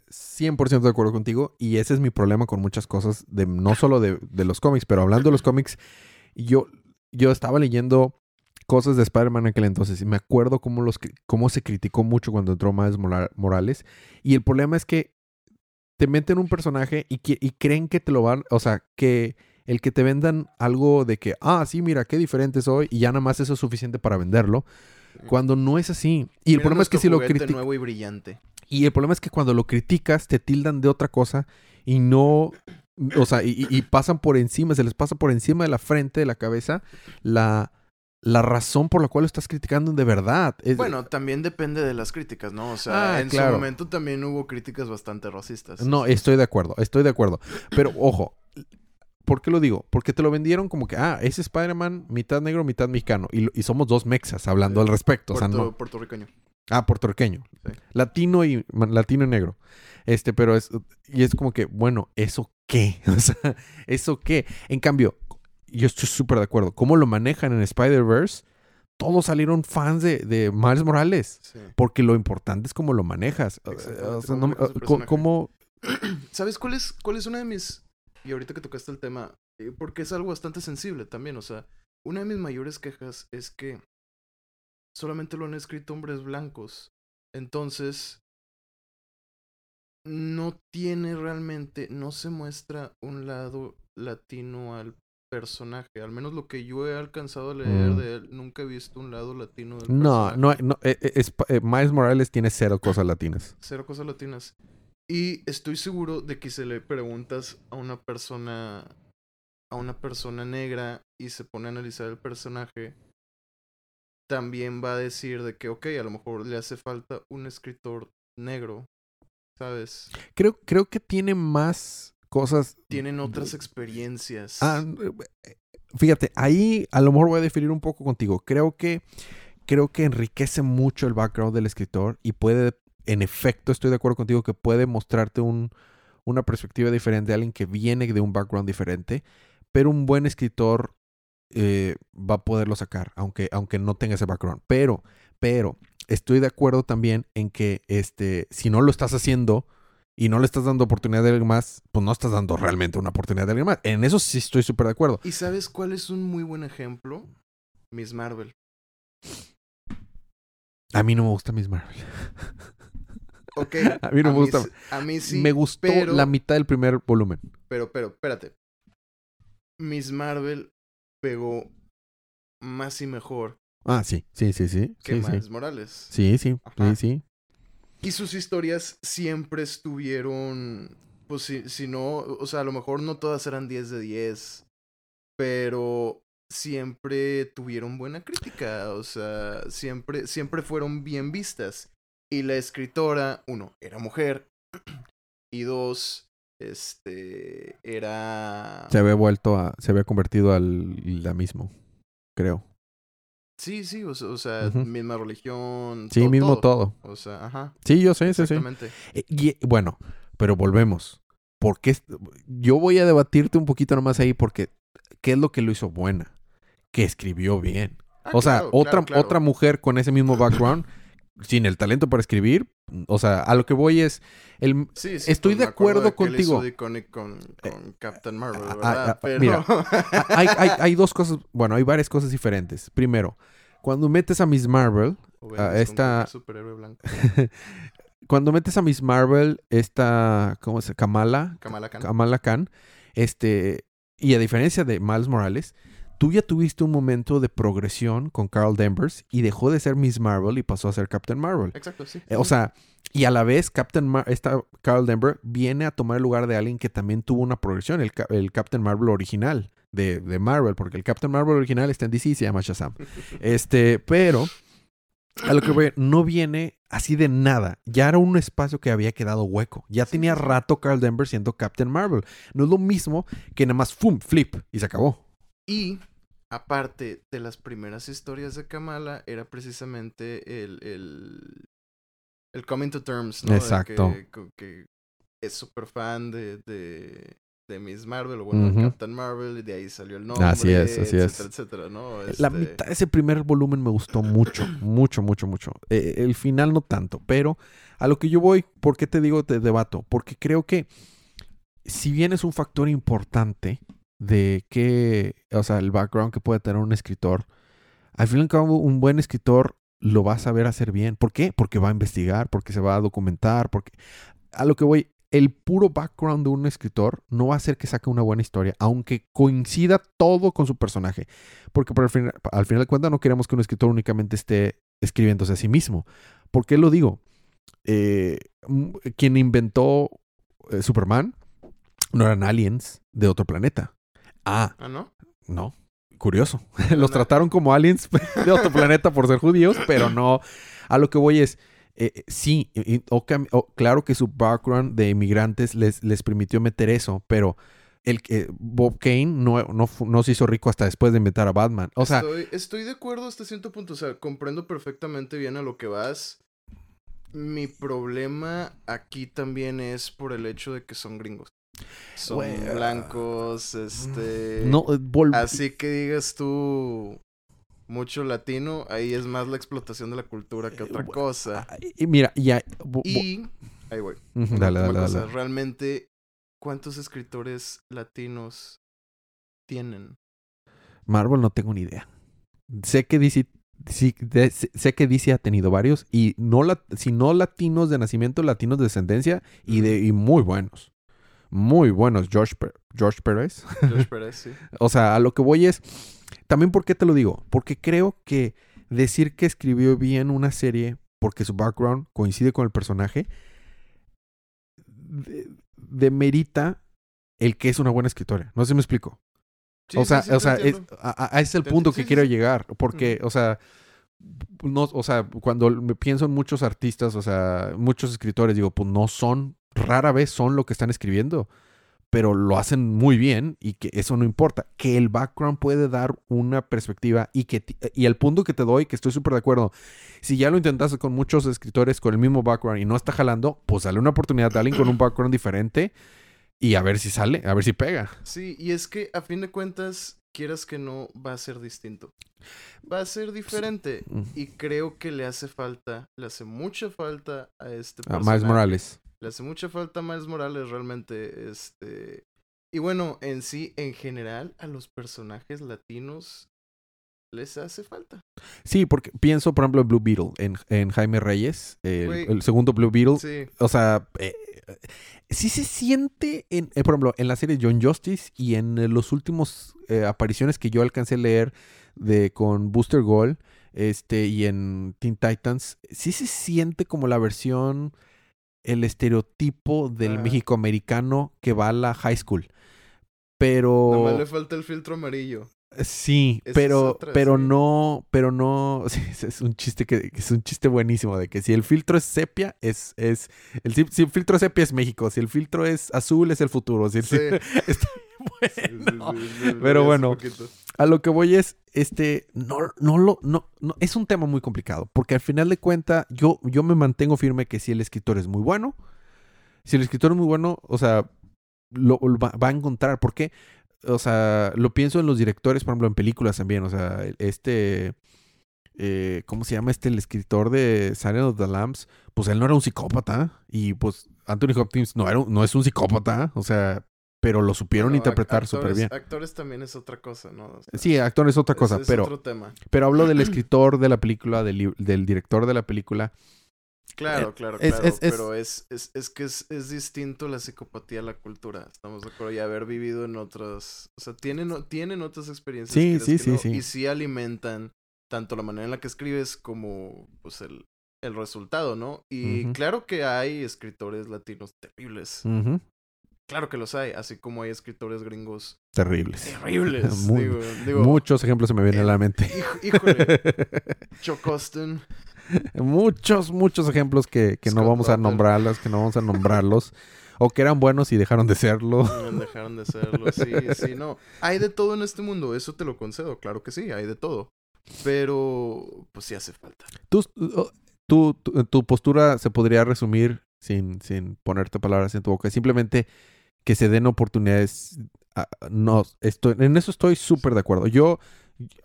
100% de acuerdo contigo y ese es mi problema con muchas cosas, de, no solo de, de los cómics, pero hablando de los cómics, yo, yo estaba leyendo cosas de Spider-Man en aquel entonces y me acuerdo cómo, los, cómo se criticó mucho cuando entró Miles Morales y el problema es que te meten un personaje y, y creen que te lo van, o sea, que el que te vendan algo de que, ah, sí, mira, qué diferente soy y ya nada más eso es suficiente para venderlo, cuando no es así. Y el problema es que si lo criticas... nuevo y brillante. Y el problema es que cuando lo criticas te tildan de otra cosa y no o sea, y, pasan por encima, se les pasa por encima de la frente, de la cabeza, la, la razón por la cual lo estás criticando de verdad. bueno, también depende de las críticas, ¿no? O sea, ah, en su momento también hubo críticas bastante racistas. No, estoy de acuerdo, estoy de acuerdo. Pero ojo, ¿por qué lo digo? Porque te lo vendieron como que, ah, es Spider-Man mitad negro, mitad mexicano. Y, y, somos dos mexas hablando al respecto. o sea, no... Puertorriqueño. Ah, puertorriqueño. Latino y latino y negro. Este, pero es y es como que, bueno, ¿eso qué? O sea, ¿eso qué? En cambio, yo estoy súper de acuerdo. ¿Cómo lo manejan en Spider-Verse? Todos salieron fans de, de Miles Morales. Porque lo importante es cómo lo manejas. ¿cómo, ¿Sabes cuál es, cuál es una de mis... Y ahorita que tocaste el tema, eh, porque es algo bastante sensible también, o sea, una de mis mayores quejas es que solamente lo han escrito hombres blancos. Entonces, no tiene realmente, no se muestra un lado latino al personaje. Al menos lo que yo he alcanzado a leer mm. de él, nunca he visto un lado latino del no, No, no, eh, eh, es, eh, Miles Morales tiene cero cosas latinas. Cero cosas latinas. Y estoy seguro de que si le preguntas a una persona, a una persona negra y se pone a analizar el personaje, también va a decir de que, ok, a lo mejor le hace falta un escritor negro, ¿sabes? Creo, creo que tiene más cosas. Tienen otras experiencias. Ah, eh, fíjate, ahí a lo mejor voy a definir un poco contigo. Creo que, creo que enriquece mucho el background del escritor y puede, en efecto, estoy de acuerdo contigo que puede mostrarte un, una perspectiva diferente, alguien que viene de un background diferente, pero un buen escritor eh, va a poderlo sacar, aunque, aunque no tenga ese background. Pero, pero, estoy de acuerdo también en que este, si no lo estás haciendo y no le estás dando oportunidad de alguien más, pues no estás dando realmente una oportunidad de alguien más. En eso sí estoy súper de acuerdo. ¿Y sabes cuál es un muy buen ejemplo? Miss Marvel. A mí no me gusta Miss Marvel. Ok. a mí no me gusta. a mí sí. Me gustó la mitad del primer volumen. Pero, pero, espérate. Miss Marvel pegó más y mejor. Ah, sí, sí, sí, sí. Que Miles Morales. Sí, sí, sí, sí. Y sus historias siempre estuvieron, pues si, si no, o sea, a lo mejor no todas eran 10 de 10, pero siempre tuvieron buena crítica, o sea, siempre, siempre fueron bien vistas. Y la escritora, uno, era mujer, y dos, este, era... Se había vuelto a, se había convertido al la mismo, creo. Sí, sí, o, sea, misma religión. Sí, mismo todo. O sea, ajá. Sí, yo sé, sí, sí. Eh, y, bueno, pero volvemos. Porque yo voy a debatirte un poquito nomás ahí porque ¿qué es lo que lo hizo buena? Que escribió bien. Ah, o sea, otra, otra mujer con ese mismo background, sin el talento para escribir, o sea, a lo que voy es. El, sí, sí, estoy pues de acuerdo contigo. con, con, con Captain Marvel, ¿verdad? Pero... Mira, hay, hay, hay, dos cosas, bueno, hay varias cosas diferentes. Primero, cuando metes a Miss Marvel, a esta... Superhéroe blanco. cuando metes a Miss Marvel, esta, ¿cómo se llama? Kamala. Kamala Khan. Kamala Khan. Este, y a diferencia de Miles Morales, tú ya tuviste un momento de progresión con Carl Danvers y dejó de ser Miss Marvel y pasó a ser Captain Marvel. Exacto, sí. Eh, o sea, y a la vez Captain Mar esta Carl Danvers viene a tomar el lugar de alguien que también tuvo una progresión, el, el Captain Marvel original de, de, Marvel, porque el Captain Marvel original está en DC y se llama Shazam. Este, pero a lo que voy, no viene así de nada. Ya era un espacio que había quedado hueco. Ya tenía rato Carl Denver siendo Captain Marvel. No es lo mismo que nada más ¡fum! flip y se acabó. Y aparte de las primeras historias de Kamala, era precisamente el, el, el coming to terms, ¿no? Exacto. que, es súper fan de, de, de Miss Marvel, o bueno, de Ujú. Captain Marvel, y de ahí salió el nombre, Así es, así etcétera, es. etcétera, ¿no? La Este, mitad de ese primer volumen me gustó mucho, mucho, mucho, mucho. Eh, el final no tanto, pero a lo que yo voy, ¿por qué te digo te debato? Porque creo que si bien es un factor importante de que, o sea, el background que puede tener un escritor, al fin y al cabo un buen escritor lo va a saber hacer bien. ¿Por qué? Porque va a investigar, porque se va a documentar, porque a lo que voy, el puro background de un escritor no va a hacer que saque una buena historia, aunque coincida todo con su personaje. Porque al final de cuentas no queremos que un escritor únicamente esté escribiéndose a sí mismo. ¿Por qué lo digo? Eh, m- quien inventó eh, Superman no eran aliens de otro planeta. Ah, Ah, ¿no? no. Curioso. Los trataron como aliens de otro planeta por ser judíos, pero no. A lo que voy es, eh, eh, sí, y- y- o cam- o claro que su background de inmigrantes les, les permitió meter eso, pero el que Bob Kane no, no, no se hizo rico hasta después de inventar a Batman. O sea, estoy, estoy de acuerdo hasta cierto punto. O sea, comprendo perfectamente bien a lo que vas. Mi problema aquí también es por el hecho de que son gringos. Son ah, blancos, este. no, eh, vol- Así que digas tú mucho latino, ahí es más la explotación de la cultura que otra Eh, cosa. ah, y mira, y, ahí- bo- bo- Y. Ahí voy. Dale, dale, cosa, dale. Realmente, ¿cuántos escritores latinos tienen? Marvel no tengo ni idea. Sé que DC, sí, de- sé sé que DC ha tenido varios y no la, si no latinos de nacimiento, latinos de descendencia y de y muy buenos. Muy buenos, George, George Pérez. Josh Pérez, sí. O sea, a lo que voy es, también por qué te lo digo, porque creo que decir que escribió bien una serie porque su background coincide con el personaje, de- demerita el que es una buena escritora. No sé si me explico. Sí, o sea, sí, o sea, es, a, a- ese es el punto que quiero llegar. Porque, o sea, no, o sea, cuando me pienso en muchos artistas, o sea, muchos escritores, digo, pues no son, rara vez son lo que están escribiendo, pero lo hacen muy bien y que eso no importa. Que el background puede dar una perspectiva y que ti- y el punto que te doy, que estoy súper de acuerdo, si ya lo intentaste con muchos escritores con el mismo background y no está jalando, pues dale una oportunidad a alguien con un background diferente y a ver si sale, a ver si pega. Sí, y es que a fin de cuentas, quieras que no, va a ser distinto. Va a ser diferente. Y creo que le hace falta, le hace mucha falta a este A personaje. Miles Morales. Le hace mucha falta a Miles Morales realmente, este... Y bueno, en sí, en general, a los personajes latinos les hace falta. Sí, porque pienso, por ejemplo, en Blue Beetle, en, en Jaime Reyes, el, segundo Blue Beetle. Sí, O sea, eh, eh, sí se siente, en, eh, por ejemplo, en la serie John Justice y en eh, los últimos eh, apariciones que yo alcancé a leer de con Booster Gold este, y en Teen Titans, sí se siente como la versión, el estereotipo del Ajá. mexicoamericano que va a la high school. Pero... nomás le falta el filtro amarillo. Sí, Esa pero, otra, pero sí. no, pero no, sí, es- un chiste que, es un chiste buenísimo de que si el filtro es sepia, es, es, el, si, el filtro es sepia es México, si el filtro es azul es el futuro, si el- Sí. está bueno. Pero bueno. A lo que voy es, este, no, no lo, no, no, es un tema muy complicado, porque al final de cuentas, yo, yo me mantengo firme que si el escritor es muy bueno, si el escritor es muy bueno, o sea, lo, va, a encontrar, ¿por qué? O sea, lo pienso en los directores, por ejemplo, en películas también, o sea, este, eh, ¿cómo se llama este? El escritor de Silent of the Lambs, pues él no era un psicópata, y pues Anthony Hopkins no, era, no es un psicópata, o sea, pero lo supieron interpretar súper bien. Actores también es otra cosa, ¿no? O sea, Sí, actor es otra es- cosa, es pero... otro tema. Pero hablo del escritor de la película, del, director de la película. Claro, Eh, claro, es- claro. es- es- pero es, es, es que es, es distinto la psicopatía a la cultura. Estamos de acuerdo. Y haber vivido en otras. O sea, tienen, tienen otras experiencias. Sí, sí, que sí, no, sí. Y sí alimentan tanto la manera en la que escribes como pues el, el resultado, ¿no? Y claro que hay escritores latinos terribles. Ujú. Claro que los hay. Así como hay escritores gringos Terribles. terribles. Muy- digo, digo, Muchos ejemplos se me vienen a la mente. hij- híjole. Chuck Austin. muchos, muchos ejemplos que, que no vamos a nombrarlos, que no vamos a nombrarlos. o que eran buenos y dejaron de serlo. Dejaron de serlo, sí, sí, no. Hay de todo en este mundo, eso te lo concedo, claro que sí, hay de todo. Pero, pues sí hace falta. Tú, tu postura se podría resumir sin, sin ponerte palabras en tu boca. Simplemente que se den oportunidades. ah, no, estoy, en eso estoy súper de acuerdo. Yo,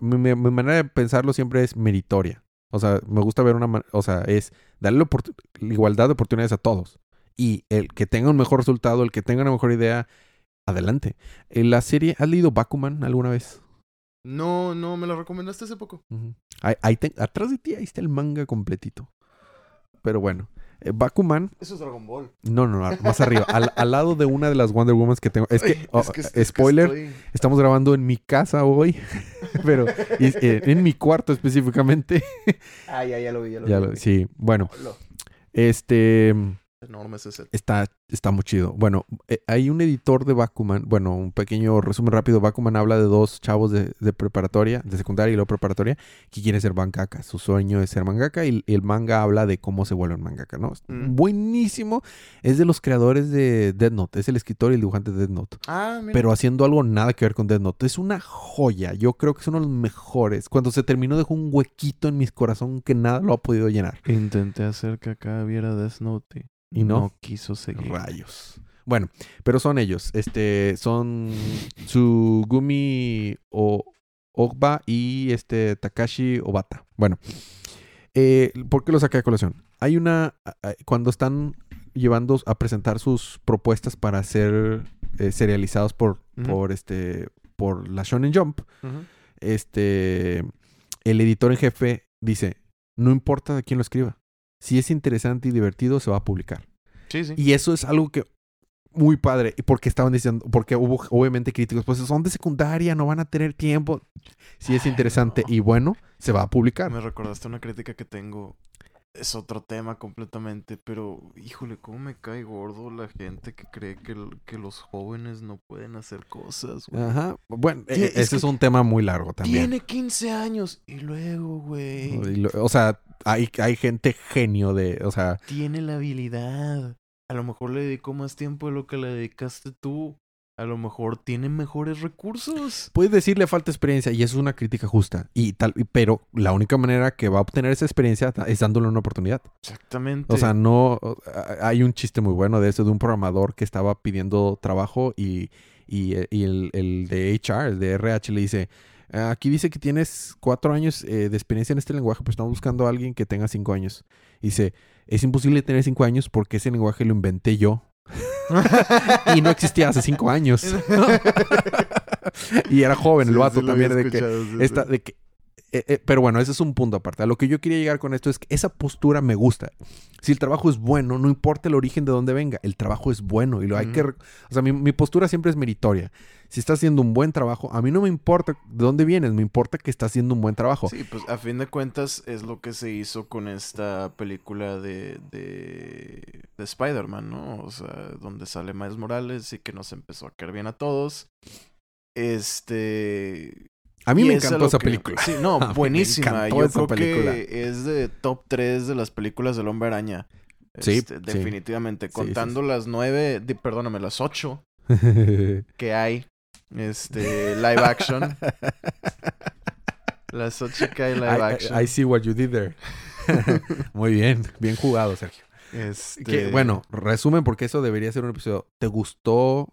mi, manera de pensarlo siempre es meritoria. O sea, me gusta ver una, o sea, es darle igualdad de oportunidades a todos. Y el que tenga un mejor resultado, el que tenga una mejor idea, adelante. En la serie, ¿has leído Bakuman alguna vez? No, no, me la recomendaste hace poco. Ahí, ahí te- atrás de ti, ahí está el manga completito. Pero bueno, eh, Bakuman, Eso es Dragon Ball. no, no, no, más arriba, al, al lado de una de las Wonder Woman que tengo. Es que, oh, es que- spoiler, estoy- estamos grabando en mi casa hoy, pero eh, en mi cuarto específicamente. Ah, ya, ya lo vi, ya lo Ya vi. lo- sí, bueno, este Enorme ese set. está, está muy chido. Bueno, eh, hay un editor de Bakuman, bueno, un pequeño resumen rápido. Bakuman habla de dos chavos de, de preparatoria, de secundaria y luego preparatoria, que quieren ser mangaka. Su sueño es ser mangaka y, y el manga habla de cómo se vuelven mangaka, ¿no? Mm. Buenísimo. Es de los creadores de Dead Note, es el escritor y el dibujante de Dead Note. Ah, mira. Pero haciendo algo nada que ver con Dead Note. Es una joya. Yo creo que es uno de los mejores. Cuando se terminó dejó un huequito en mi corazón que nada lo ha podido llenar. Intenté hacer que acá viera Death Note ¿Y no? quiso seguir. Rayos. Bueno, pero son ellos. Este, son Tsugumi o Ogba y este Takashi Obata. Bueno, eh, ¿por qué lo saqué a colación? Hay una cuando están llevando a presentar sus propuestas para ser eh, serializados por por este por la Shonen Jump. Este, el editor en jefe dice, no importa de quién lo escriba. Si es interesante y divertido, se va a publicar. Sí, sí. Y eso es algo que muy padre. Y porque estaban diciendo, porque hubo obviamente críticos, pues son de secundaria, no van a tener tiempo. Si es Ay, interesante no. y bueno, se va a publicar. Me recordaste una crítica que tengo. Es otro tema completamente, pero híjole, cómo me cae gordo la gente que cree que, que los jóvenes no pueden hacer cosas. güey. Ajá. Bueno, eh, es ese es un tema muy largo también. Tiene 15 años y luego, güey, O sea, hay, hay gente genio de, o sea, tiene la habilidad. A lo mejor le dedicó más tiempo de lo que le dedicaste tú. A lo mejor tiene mejores recursos. puedes decirle falta experiencia y eso es una crítica justa. Y tal, y- pero la única manera que va a obtener esa experiencia es dándole una oportunidad. Exactamente. O sea, no. a- Hay un chiste muy bueno de eso, de un programador que estaba pidiendo trabajo y, y, eh, y el, el de HR, el de RH, le dice: "Ah, Aquí dice que tienes cuatro años eh, de experiencia en este lenguaje, pero estamos buscando a alguien que tenga cinco años. Dice: Es imposible tener cinco años porque ese lenguaje lo inventé yo. y no existía hace cinco años. y era joven el vato sí también de que sí, esta, de que eh, eh, pero bueno, ese es un punto aparte. A lo que yo quería llegar con esto es que esa postura me gusta. Si el trabajo es bueno, no importa el origen de dónde venga, el trabajo es bueno y lo hay que... O sea, mi, mi postura siempre es meritoria. Si estás haciendo un buen trabajo, a mí no me importa de dónde vienes, me importa que estás haciendo un buen trabajo. Sí, pues a fin de cuentas es lo que se hizo con esta película de, de, de Spider-Man, ¿no? O sea, donde sale Miles Morales y que nos empezó a caer bien a todos. Este... A mí y me encantó esa que- película. Sí, no, buenísima. Yo creo película. que es de top 3 de las películas del Hombre Araña. Sí, Este, sí. Definitivamente. Sí, Contando las nueve, perdóname, las ocho que hay. Este, live action. Las ocho que hay live I, action. I- I see what you did there. Muy bien, bien jugado, Sergio. Este, Que, bueno, resumen porque eso debería ser un episodio. ¿Te gustó?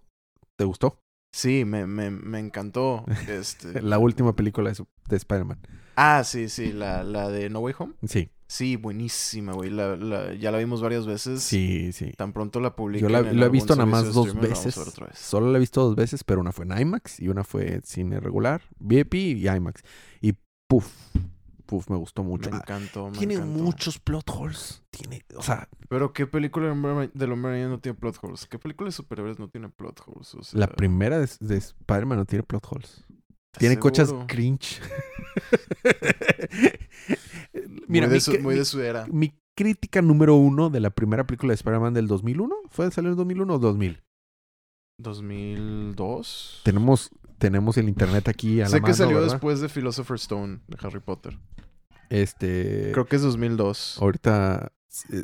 ¿Te gustó? Sí, me, me, me encantó. Este. La última película de, de Spider-Man. Ah, sí, sí, la, la de No Way Home. Sí, Sí, buenísima, güey. La, la, ya la vimos varias veces. sí, sí. Tan pronto la publican. Yo la, en la he visto nada más dos veces. Solo la he visto dos veces, pero una fue en IMAX y una fue en cine regular, VIP y IMAX. Y puf, puf, me gustó mucho. Me Ah, encantó, me tiene encantó. muchos plot holes. Tiene, o sea, Pero ¿qué película del Hombre- Araña no tiene plot holes? ¿Qué película de superhéroes no tiene plot holes? O sea, la primera de, de Spider-Man no tiene plot holes. ¿estás Tiene cochas cringe. Mira, muy, de su, muy de su era. mi crítica número uno de la primera película de Spider-Man del 2001, ¿fue salió en 2001 o 2000? 2002. Tenemos, tenemos el internet aquí a la sé que mano, salió ¿verdad? después de Philosopher's Stone de Harry Potter. Este, Creo que es 2002. ahorita eh,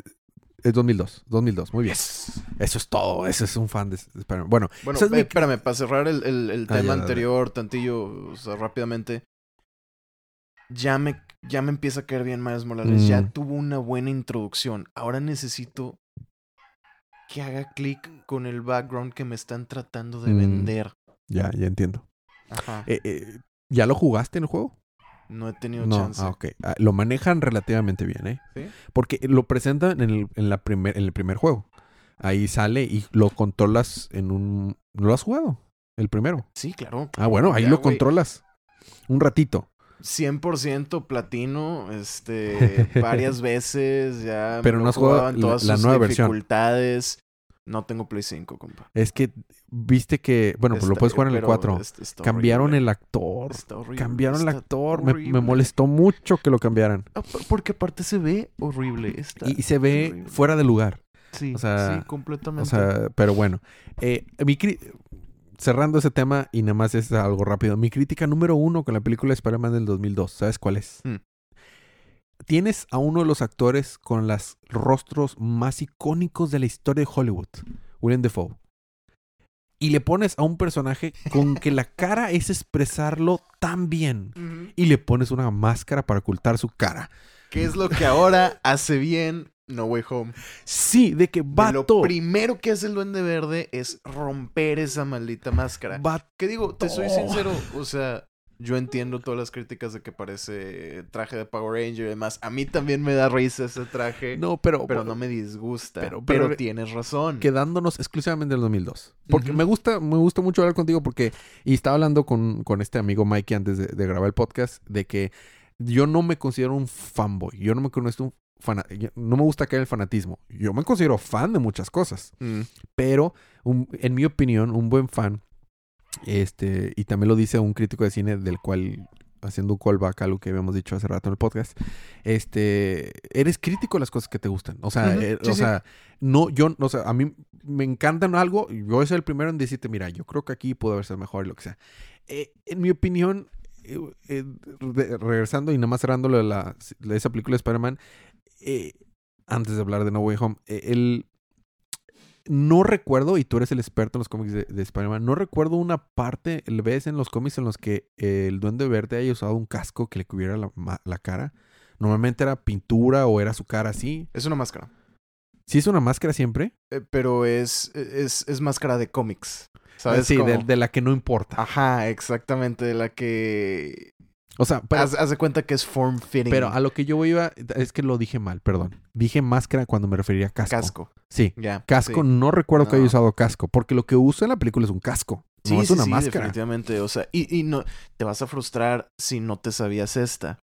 es 2002, 2002, muy bien. Eso es todo, eso es un fan de. Bueno, Bueno, mi- eh, espérame, para cerrar el, el- el Ah, tema ya, anterior, tantillo, o sea, rápidamente. Ya me, ya me empieza a caer bien Miles Morales. Ya Mm. tuvo una buena introducción. Ahora necesito que haga clic con el background que me están tratando de Mm. vender. Ya, ya entiendo. Ajá. Eh, eh, ¿Ya lo jugaste en el juego? No he tenido No, chance. ah, ok. Ah, lo manejan relativamente bien, ¿eh? ¿Sí? Porque lo presentan en el, en la primer, en el primer juego. Ahí sale y lo controlas en un... ¿No lo has jugado? El primero. Sí, claro. Ah, bueno, ahí Ya, lo controlas. Un ratito. 100% platino, este, varias veces, ya Pero no has jugado en la- todas la sus nueva versión. dificultades. No tengo Play 5, compa. Es que viste que... Bueno, pues lo puedes jugar en el pero 4. est- está Cambiaron horrible. el actor. Está horrible, Cambiaron el actor. Me, molestó mucho que lo cambiaran. Ah, por- Porque aparte se ve horrible. Y, y se ve horrible. fuera de lugar. Sí, o sea, sí, completamente. O sea, pero bueno. Eh, mi cerrando ese tema y nada más es algo rápido. Mi crítica número uno con la película Spider-Man del 2002. ¿Sabes cuál es? Mm. Tienes a uno de los actores con los rostros más icónicos de la historia de Hollywood. William Defoe. Y le pones a un personaje con que la cara es expresarlo tan bien. Y le pones una máscara para ocultar su cara. ¿Qué es lo que ahora hace bien No Way Home? Sí, de que De vato. Lo primero que hace el Duende Verde es romper esa maldita máscara. vato. ¿Qué digo? Te soy sincero, o sea, yo entiendo todas las críticas de que parece traje de Power Ranger y demás. A mí también me da risa ese traje, No, pero. pero no me disgusta. pero- Pero, pero- tienes razón. quedándonos exclusivamente del 2002. Porque Ujú. me gusta, me gusta mucho hablar contigo porque, y estaba hablando con, con este amigo Mikey antes de, de grabar el podcast, de que yo no me considero un fanboy. Yo no me conozco un yo- no me gusta caer el fanatismo. Yo me considero fan de muchas cosas. Mm, Pero, un- en mi opinión, un buen fan, este, y también lo dice un crítico de cine del cual, haciendo un callback a lo que habíamos dicho hace rato en el podcast, este, eres crítico de las cosas que te gustan. O sea, eh, sí, o sí. sea, no, yo, o sea, a mí me encantan algo, yo ser el primero en decirte, mira, yo creo que aquí pudo haber sido mejor y lo que sea. Eh, en mi opinión, eh, eh, de- regresando y nada más cerrando la, esa película de Spider-Man, antes de hablar de No Way Home, el, no recuerdo, y tú eres el experto en los cómics de, de Spider-Man, no recuerdo una parte, ves en los cómics en los que eh, el Duende Verde haya usado un casco que le cubriera la, cara. Normalmente era pintura o era su cara así. Es una máscara. ¿Sí es una máscara siempre? Eh, pero es, es, es máscara de cómics. ¿Sabes? sí, de la que no importa. Ajá, exactamente. De la que. O sea, pero, haz, haz de cuenta que es form fitting. pero a lo que yo iba, es que lo dije mal, perdón. Dije máscara cuando me refería a casco. Casco. Sí. Ya. Casco, sí. no recuerdo que haya usado casco, porque lo que usa en la película es un casco. Sí, no es sí, una sí, máscara. definitivamente. O sea, y, y no te vas a frustrar si no te sabías esta.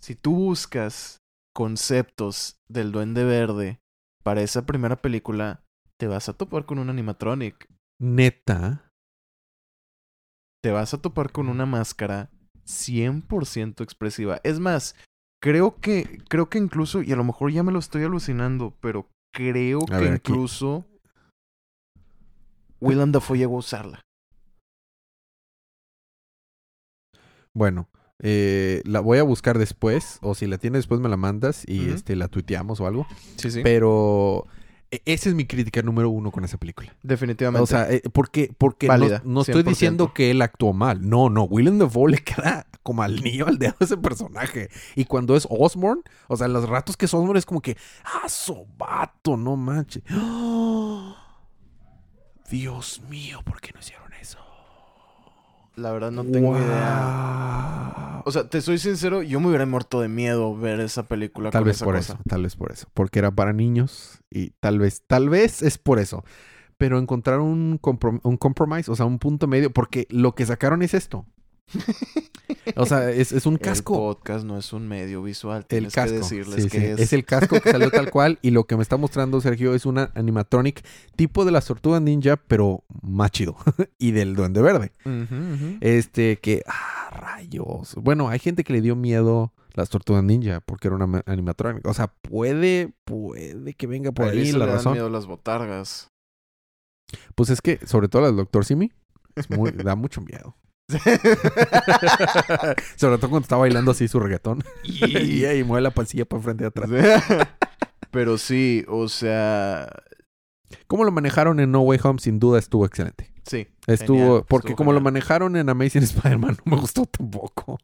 Si tú buscas conceptos del Duende Verde para esa primera película, te vas a topar con un animatronic. Neta. Te vas a topar con una máscara 100% expresiva. Es más, creo que creo que incluso y a lo mejor ya me lo estoy alucinando, pero creo A que ver, incluso Willem Dafoe llegó a usarla. Bueno, eh, la voy a buscar después, o si la tienes después me la mandas y este la tuiteamos o algo. Sí, sí. Pero esa es mi crítica número uno con esa película. Definitivamente. O sea, eh, porque, porque no- Válida, no, estoy 100%. diciendo que él actuó mal. No, no. Willem Dafoe le queda como al niño al dedo a ese personaje. Y cuando es Osborn, o sea, los ratos que es Osborn es como que, ah, sobato, no manches. Dios mío, ¿por qué no hicieron? La verdad no tengo idea. O sea, te soy sincero, yo me hubiera muerto de miedo ver esa película Tal con vez esa por cosa. eso, tal vez por eso. Porque era para niños y tal vez, tal vez es por eso. Pero encontrar un, comprom- un compromise, o sea, un punto medio, porque lo que sacaron es esto. O sea, es, es un El casco. podcast no es un medio visual, El casco. que decirles sí, que sí. es. Es el casco que salió tal cual. Y lo que me está mostrando Sergio es una animatronic tipo de las tortugas ninja, pero más chido. y del duende verde. Este que, ah, rayos. Bueno, hay gente que le dio miedo las tortugas ninja porque era una ma- animatronic. O sea, puede, puede que venga por ahí la le dan razón. miedo las botargas. Pues es que, sobre todo la del Doctor Simi, es muy, da mucho miedo. sobre todo cuando está bailando así su reggaetón. y, y mueve la pancilla para frente y atrás. Pero sí, o sea, ¿Cómo lo manejaron en No Way Home? Sin duda estuvo excelente. sí. Estuvo, genial, porque estuvo como lo manejaron en Amazing Spider-Man, no me gustó tampoco.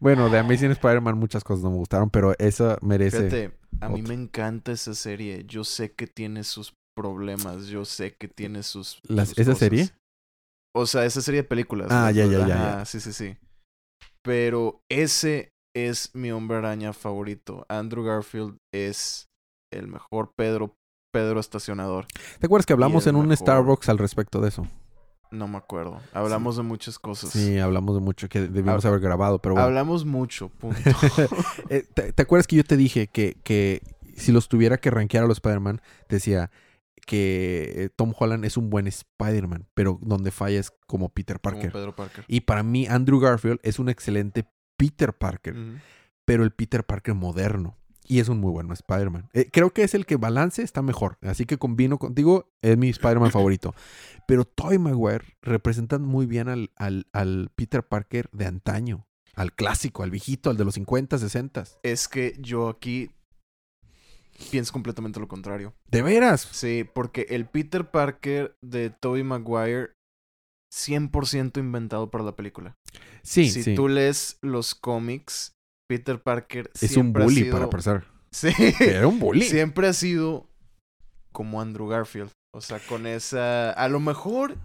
bueno, de Amazing Spider-Man muchas cosas no me gustaron, pero esa merece. Fíjate, A mí me encanta esa serie. Yo sé que tiene sus problemas. Yo sé que tiene sus. Las- sus ¿Esa cosas. serie? O sea, esa serie de películas. Ah, ¿no? ya, ya, ya, ya. Sí, sí, sí. Pero ese es mi hombre araña favorito. Andrew Garfield es el mejor Pedro, Pedro estacionador. ¿Te acuerdas que hablamos en un mejor. Starbucks al respecto de eso? No me acuerdo. Hablamos de muchas cosas. Sí, hablamos de mucho que debimos Hab- haber grabado, pero bueno. Hablamos mucho, punto. Eh, ¿te, te acuerdas que yo te dije que, que si los tuviera que rankear a los Spider-Man, decía que eh, Tom Holland es un buen Spider-Man, pero donde falla es como Peter Como Parker. Pedro Parker. Y para mí, Andrew Garfield es un excelente Peter Parker, pero el Peter Parker moderno. Y es un muy bueno Spider-Man. Eh, creo que es el que balance está mejor. Así que combino contigo, es mi Spider-Man favorito. Pero Tobey Maguire representa muy bien al, al, al Peter Parker de antaño. Al clásico, al viejito, al de los 50, 60. Es que yo aquí pienso completamente lo contrario. ¿De veras? Sí, porque el Peter Parker de Tobey Maguire 100% inventado para la película. Sí, si sí. tú lees los cómics, Peter Parker Es un bully sido- para empezar. Sí. Era un bully. Siempre ha sido como Andrew Garfield. O sea, con esa. A lo mejor.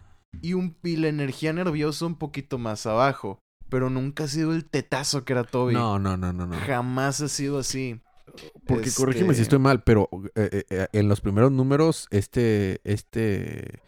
Y un pi- la energía nerviosa un poquito más abajo. Pero nunca ha sido el tetazo que era Toby. No, no, no, no, no. Jamás ha sido así. Porque Este, corrígeme si estoy mal, pero eh, eh, eh, en los primeros números, este, este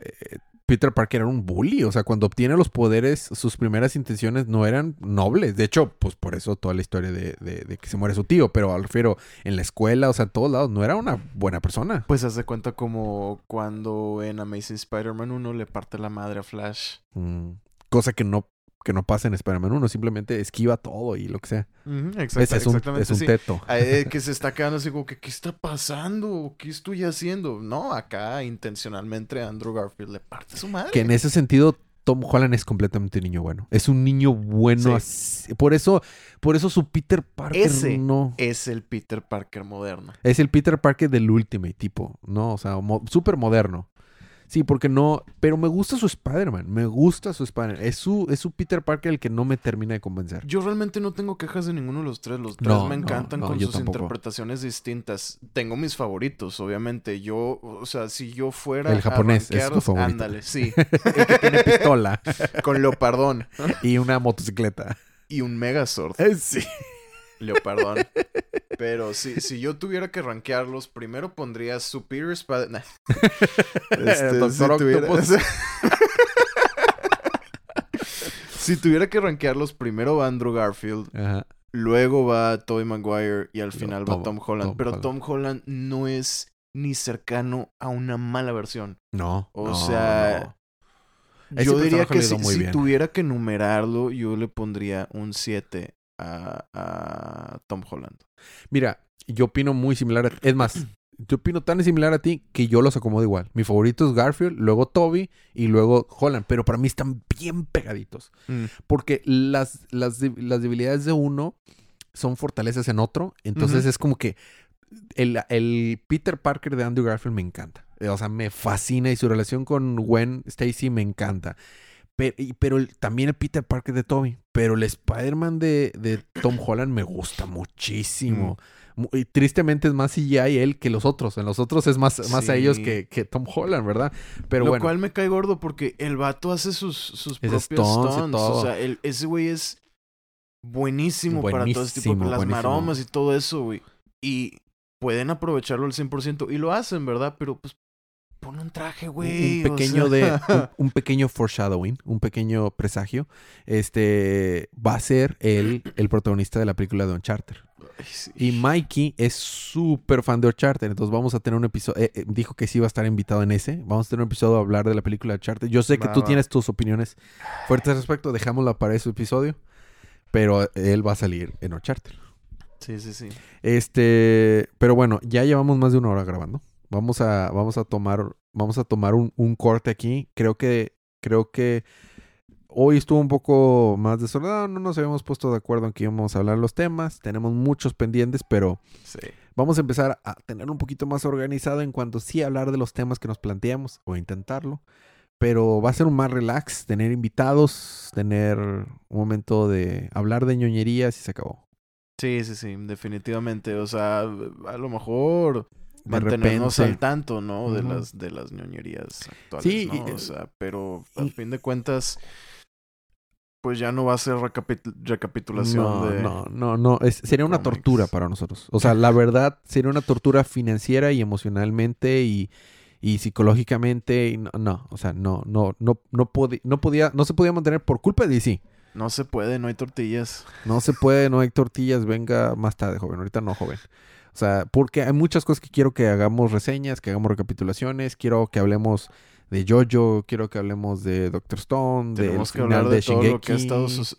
eh, Peter Parker era un bully. O sea, cuando obtiene los poderes, sus primeras intenciones no eran nobles. De hecho, pues por eso toda la historia de, de- de que se muere su tío. Pero al refiero, en la escuela, o sea, en todos lados, no era una buena persona. Pues haz de cuenta como cuando en Amazing Spider-Man 1 le parte la madre a Flash. Mm, cosa que no, que no pasa en Spider-Man 1. Simplemente esquiva todo y lo que sea. Ese es un, exactamente. es un sí. teto. Eh, que se está quedando así como que, ¿qué está pasando? ¿Qué estoy haciendo? No, acá intencionalmente Andrew Garfield le parte su madre. Que en ese sentido, Tom Holland es completamente un niño bueno. Es un niño bueno. así- Por eso, por eso su Peter Parker Ese no. Es el Peter Parker moderno. Es el Peter Parker del Ultimate tipo, ¿no? O sea, mo- súper moderno. Sí, porque no. Pero me gusta su Spider-Man. Me gusta su Spider-Man. Es su, es su Peter Parker el que no me termina de convencer. Yo realmente no tengo quejas de ninguno de los tres. Los tres No, me encantan no, con sus tampoco. interpretaciones distintas. Tengo mis favoritos, obviamente. Yo, o sea, si yo fuera. El a japonés, es tu favorito. Ándale, sí. El que tiene pistola con Leopardón y una motocicleta. y un Megazord. Eh, Sí. Leopardón. Pero si, si yo tuviera que rankearlos, primero pondría Superior Spider... Nah. Este, Doctor tuviera- Octopus. si tuviera que rankearlos, primero va Andrew Garfield, Ajá. luego va Tobey Maguire y al final Tom- va Tom Holland. Tom Pero Holland. Tom Holland no es ni cercano a una mala versión. No. O no, sea, no. Yo diría que si, si tuviera que numerarlo, yo le pondría un 7 a, a Tom Holland. Mira, yo opino muy similar a Es más, yo opino tan similar a ti que yo los acomodo igual. Mi favorito es Garfield, luego Toby y luego Holland. Pero para mí están bien pegaditos. Mm. Porque las, las, las debilidades de uno son fortalezas en otro. Entonces es como que el, el Peter Parker de Andrew Garfield me encanta. O sea, me fascina y su relación con Gwen Stacy me encanta. Pero, pero también el Peter Parker de Toby. Pero el Spider-Man de, de Tom Holland me gusta muchísimo. Mu- Y tristemente es más CGI él que los otros. En los otros es más, más a ellos que, que Tom Holland, ¿verdad? Pero Lo bueno. cual me cae gordo porque el vato hace sus, sus Es propios todo. O sea, el- ese güey es buenísimo, para todo este tipo con las buenísimo. maromas y todo eso, güey. Y pueden aprovecharlo al 100% y lo hacen, ¿verdad? Pero pues pon un traje, güey. un pequeño sea. de un, un pequeño foreshadowing, un pequeño presagio. Este va a ser él el protagonista de la película de Uncharted. Ay, sí. Y Mikey es súper fan de Uncharted, entonces vamos a tener un episodio. eh, eh, dijo que sí iba a estar invitado en ese. Vamos a tener un episodio a hablar de la película de Uncharted. Yo sé que tú tienes tus opiniones fuertes al respecto, dejámosla para ese episodio. Pero él va a salir en Uncharted. Sí, sí, sí. Este, pero bueno, ya llevamos más de una hora grabando. Vamos a, vamos a tomar, vamos a tomar un, un corte aquí. Creo que, creo que hoy estuvo un poco más desordenado. No nos habíamos puesto de acuerdo en que íbamos a hablar los temas. Tenemos muchos pendientes, pero Sí. vamos a empezar a tener un poquito más organizado en cuanto sí hablar de los temas que nos planteamos o intentarlo. Pero va a ser un más relax, tener invitados, tener un momento de hablar de ñoñerías y se acabó. Sí, sí, sí, definitivamente. O sea, a lo mejor mantenernos repente. al tanto, ¿no? De las de las ñoñerías actuales, Sí, ¿no? O sea, pero a y- fin de cuentas pues ya no va a ser recapitu- recapitulación No, de no, no, no. Es, sería una tortura para nosotros. O sea, la verdad, sería una tortura financiera y emocionalmente y, y psicológicamente. y no, no, o sea, no, no, no, no, podi- no podía, no se podía mantener por culpa de DC. no se puede, no hay tortillas. No se puede, no hay tortillas, venga más tarde, joven. Ahorita no, joven. O sea, porque hay muchas cosas que quiero que hagamos reseñas, que hagamos recapitulaciones, quiero que hablemos de Jojo, quiero que hablemos de Doctor Stone, Tenemos que final hablar de, todo lo que ha estado sus-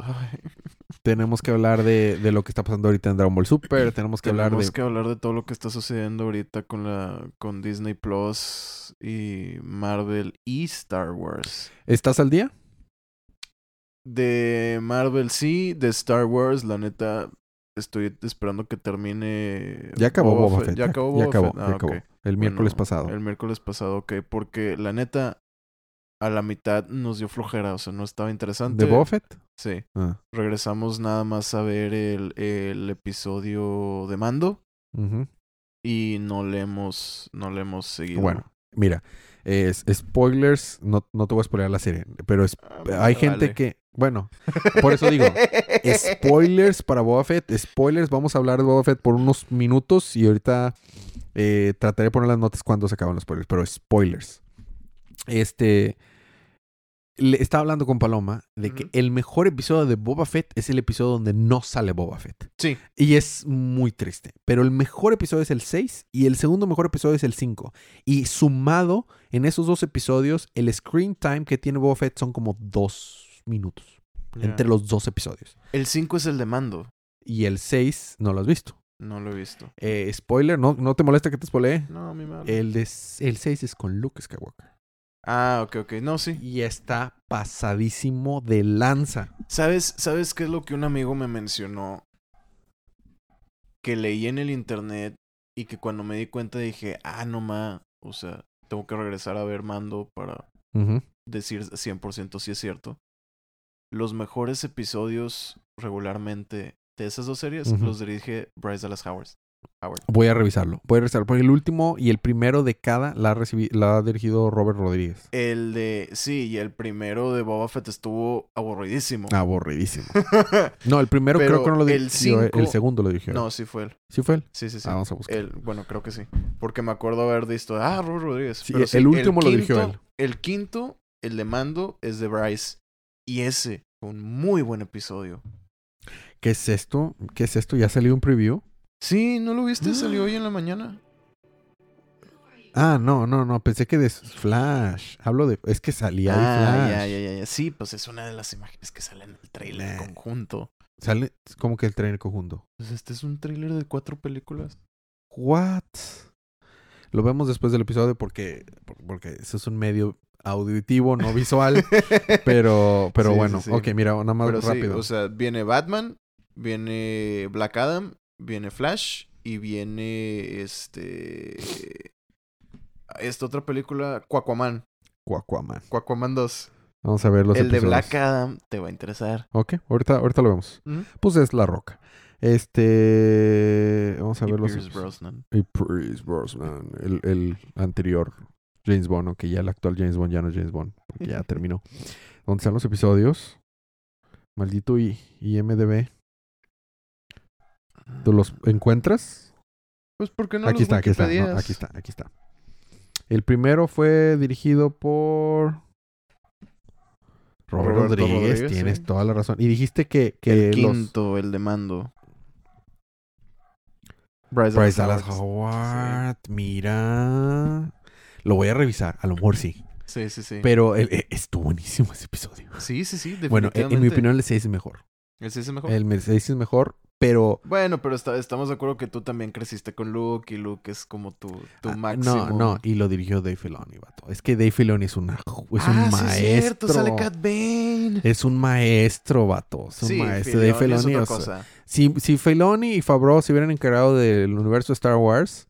Tenemos que hablar de, de lo que está pasando ahorita en Dragon Ball Super. Tenemos que hablar Tenemos de. que hablar de todo lo que está sucediendo ahorita con la con Disney Plus y Marvel y Star Wars. ¿Estás al día? De Marvel sí, de Star Wars, la neta, estoy esperando que termine. Ya acabó Boba Fett. Ya acabó Ya Boba acabó, Fett. ya Ah, acabó. ok. El miércoles Bueno, pasado. El miércoles pasado, ok. Porque la neta, a la mitad nos dio flojera, o sea, no estaba interesante. ¿De Boba Fett? Sí. Ah, Regresamos nada más a ver el, el episodio de Mando y no le hemos, no le hemos seguido. Bueno, mira. es- spoilers, no, no te voy a spoiler la serie, pero es- Ah, hay gente vale. que. Bueno, por eso digo. spoilers para Boba Fett. Spoilers, vamos a hablar de Boba Fett por unos minutos y ahorita eh, trataré de poner las notas cuando se acaban los spoilers, pero spoilers. Este. Le estaba hablando con Paloma de que el mejor episodio de Boba Fett es el episodio donde no sale Boba Fett. Sí. Y es muy triste. Pero el mejor episodio es el 6 y el segundo mejor episodio es el 5. Y sumado en esos dos episodios, el screen time que tiene Boba Fett son como dos minutos entre los dos episodios. El 5 es el de Mando. Y el 6 no lo has visto. No lo he visto. Eh, spoiler, ¿no, ¿no te molesta que te spoilee? No, mi madre. El 6 es con Luke Skywalker. Ah, ok, ok. No, sí. Y está pasadísimo de lanza. ¿Sabes, ¿Sabes qué es lo que un amigo me mencionó? Que leí en el internet y que cuando me di cuenta dije, ah, no ma, o sea, tengo que regresar a ver Mando para Ujú. decir 100% si es cierto. Los mejores episodios regularmente de esas dos series los dirige Bryce Dallas Howard. Howard. Voy a revisarlo. Voy a revisarlo. Porque el último y el primero de cada la la ha dirigido Robert Rodríguez. El de, sí, y el primero de Boba Fett estuvo aburridísimo. Aburridísimo. No, el primero Pero creo que no lo el dirigió. El, cinco- segundo lo dirigió. no, sí fue él. ¿Sí fue él? Sí, sí, sí. Ah, vamos a buscar. El, bueno, creo que sí. Porque me acuerdo haber visto, ah, Robert Rodríguez. Sí, Pero el último lo quinto- dirigió él. El quinto, el de Mando, es de Bryce. Y ese fue un muy buen episodio. ¿Qué es esto? ¿Qué es esto? ¿Ya salió un preview? Sí, ¿no lo viste? Salió hoy en la mañana. Ah, no, no, no. Pensé que de Flash. Hablo de... Es que salía ah, Flash. ya, ya, ya, ya. Sí, pues es una de las imágenes que salen en el trailer conjunto. Sale como que el tren conjunto. Pues este es un trailer de cuatro películas. What? Lo vemos después del episodio porque... Porque eso es un medio auditivo, no visual. pero pero Sí, bueno. sí. Ok, mira, nada más Pero rápido. o sea, viene Batman, viene Black Adam, viene Flash y viene este esta otra película Aquaman, Aquaman. Aquaman 2. Vamos a ver los El de. Black Adam te va a interesar. Ok, ahorita, ahorita lo vemos. Pues es La Roca. Este... Vamos a Y ver los... Pierce. Brosnan. Y Pierce Brosnan, el, el anterior James Bond, aunque ya el actual James Bond ya no es James Bond, porque ya terminó. ¿Dónde están los episodios? Maldito I IMDB. ¿Tú los encuentras? Pues porque no aquí los está, aquí está, no, aquí está, aquí está. El primero fue dirigido por Robert Roberto Rodríguez, Rodríguez, tienes sí. toda la razón. Y dijiste que, que El los quinto, el de Mando. Bryce, Bryce Dallas Howard. Mira. Lo voy a revisar, a lo mejor sí. Sí, sí, sí. Pero el- eh, estuvo buenísimo ese episodio. sí, sí, sí, Bueno, eh, en, en mi definitivamente. opinión el 6 es mejor. ¿El sí es el mejor? El 6 es mejor, pero... Bueno, pero está- estamos de acuerdo que tú también creciste con Luke y Luke es como tu, tu ah, máximo. No, no, y lo dirigió Dave Filoni, vato. Es que Dave Filoni es, una, es un ah, sí, maestro. es cierto, sale Cat Bane. Es un maestro, vato. Es un sí, maestro. Dave Filoni es Filoni, otra o sea, cosa. si, si Filoni y Favreau se hubieran encargado del universo de Star Wars,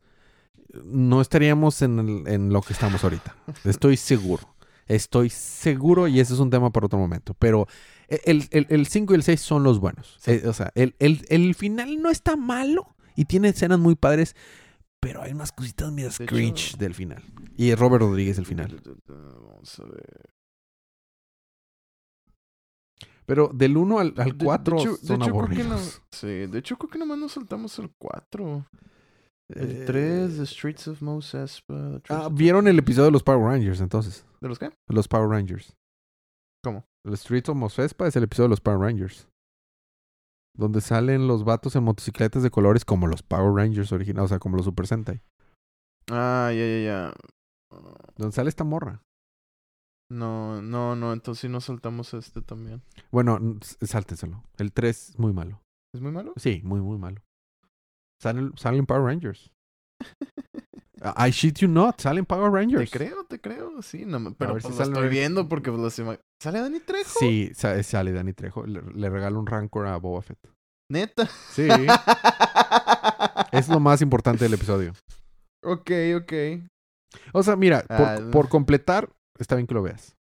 no estaríamos en, el- en lo que estamos ahorita. Estoy seguro. Estoy seguro y ese es un tema para otro momento. Pero El, el, el 5 y el 6 son los buenos. Sí. Eh, o sea, el, el, el final no está malo y tiene escenas muy padres, pero hay unas cositas medias De cringe hecho- del final. Y Robert Rodríguez el final. Vamos a ver. Pero del 1 al, al De- de 4 hecho- de son hecho, aburridos. no- Sí, de hecho creo que nomás nos saltamos el 4. El Eh, 3, The Streets of Mos Espa. Ah, ¿Vieron el episodio de los Power Rangers entonces? ¿De los qué? Los Power Rangers. ¿Cómo? El Streets of Mos Espa es el episodio de los Power Rangers. Donde salen los vatos en motocicletas de colores como los Power Rangers originales, o sea, como los Super Sentai. Ah, ya, ya, ya. Donde sale esta morra. No, no, no, entonces sí nos saltamos este también. Bueno, sáltenselo. El 3 es muy malo. ¿Es muy malo? Sí, muy, muy malo. Salen, salen Power Rangers. I shit you not, salen Power Te Rangers. creo, te creo, sí, no, pero pues si lo sale estoy viendo porque pues, ima- ¿Sale Danny Trejo? Sí, sa- sale Danny Trejo. Le, le regala un Rancor a Boba Fett. Neta. Sí. es lo más importante del episodio. ok, ok. O sea, mira, por, Ah, por completar, está bien que lo veas.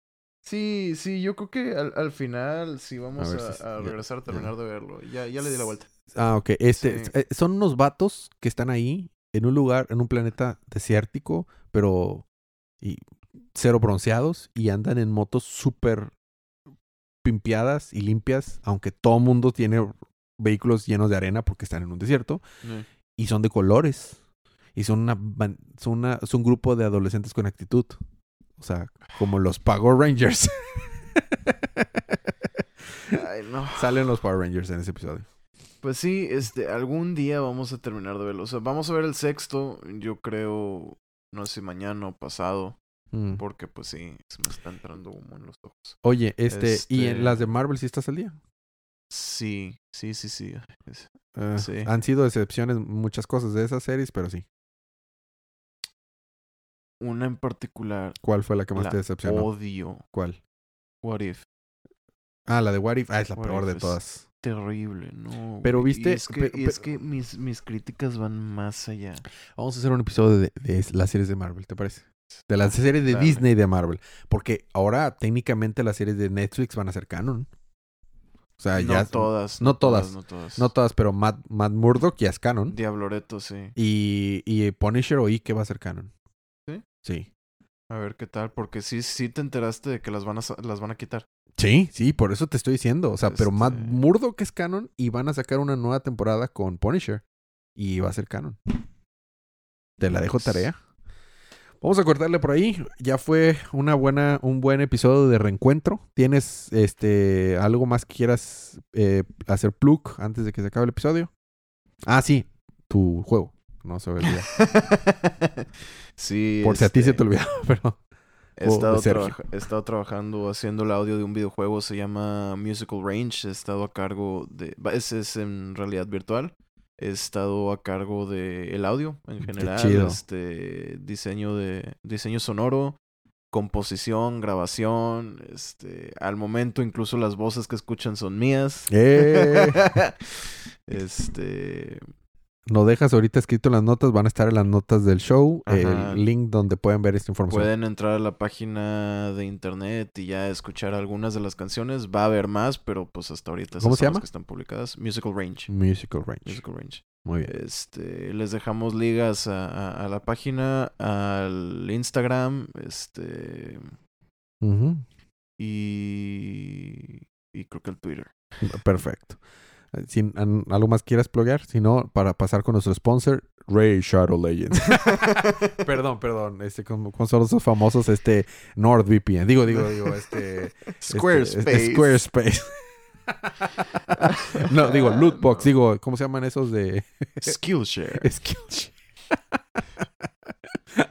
Sí, sí, yo creo que al, al final sí vamos A a, ver si- a ya- regresar a terminar de verlo. Ya, ya le di la vuelta. Ah, ok. Este, Sí. eh, son unos vatos que están ahí en un lugar, en un planeta desértico, pero y cero bronceados y andan en motos súper pimpeadas y limpias, aunque todo mundo tiene vehículos llenos de arena porque están en un desierto y son de colores y son una, son una son un grupo de adolescentes con actitud, o sea, como los Power Rangers. Ay, no. Salen los Power Rangers en ese episodio. Pues sí, este, algún día vamos a terminar de verlo. O sea, vamos a ver el sexto, yo creo, no sé, mañana o pasado. Mm. Porque pues sí, se me está entrando humo en los ojos. Oye, este, y en Este- las de Marvel sí estás al día. Sí, sí, sí, sí. Sí. Han sido excepciones muchas cosas de esas series, pero sí. Una en particular, ¿Cuál fue la que más la te decepcionó? odio. ¿Cuál? What If. Ah, la de What If. Ah, es la What peor de todas. Terrible, no. Pero güey. viste- Y es que, y es mis, mis críticas van más allá. Vamos a hacer un episodio de, de las series de Marvel, ¿te parece? De las series de Dale. Disney de Marvel. Porque ahora técnicamente las series de Netflix van a ser canon. O sea, no ya... todas. no todas. No todas. No todas, pero Matt, Matt Murdock ya es canon. Diabloreto, sí. Y, y Punisher oí que va a ser canon. ¿Sí? Sí. A ver qué tal, porque sí, sí te enteraste de que las van a, las van a quitar. Sí, sí, por eso te estoy diciendo. O sea, pero Matt Este- Murdock es canon y van a sacar una nueva temporada con Punisher. Y va a ser canon. Te la dejo Pues- tarea. Vamos a cortarle por ahí. Ya fue una buena, un buen episodio de reencuentro. ¿Tienes este algo más que quieras eh, hacer plug antes de que se acabe el episodio? Ah, sí, tu juego. No se olvida. sí. Por si a ti se este, te olvidó, pero. He estado, he estado trabajando haciendo el audio de un videojuego, se llama Musical Range. He estado a cargo de. Ese es en realidad virtual. He estado a cargo de el audio en Qué general. chido. Este diseño de. diseño sonoro, composición, grabación. Este. Al momento, incluso las voces que escuchan son mías. ¡Eh! este. Lo dejas ahorita escrito en las notas, van a estar en las notas del show, Ajá. el link donde pueden ver esta información. Pueden entrar a la página de internet y ya escuchar algunas de las canciones. Va a haber más, pero pues hasta ahorita ¿Cómo se son las llama? que están publicadas. Musical Range. Musical Range. Musical Range. Muy bien. Este, les dejamos ligas a, a- a la página, al Instagram, este, y, y creo que al Twitter. Perfecto. Si algo más quieras plugar, si no, para pasar con nuestro sponsor, Ray Shadow Legends. perdón, perdón, este con, con solo esos famosos este NordVPN. Digo, digo, digo, este este- Squarespace. este Squarespace. no, digo Lootbox, digo, ¿cómo se llaman esos de Skillshare. Skillshare?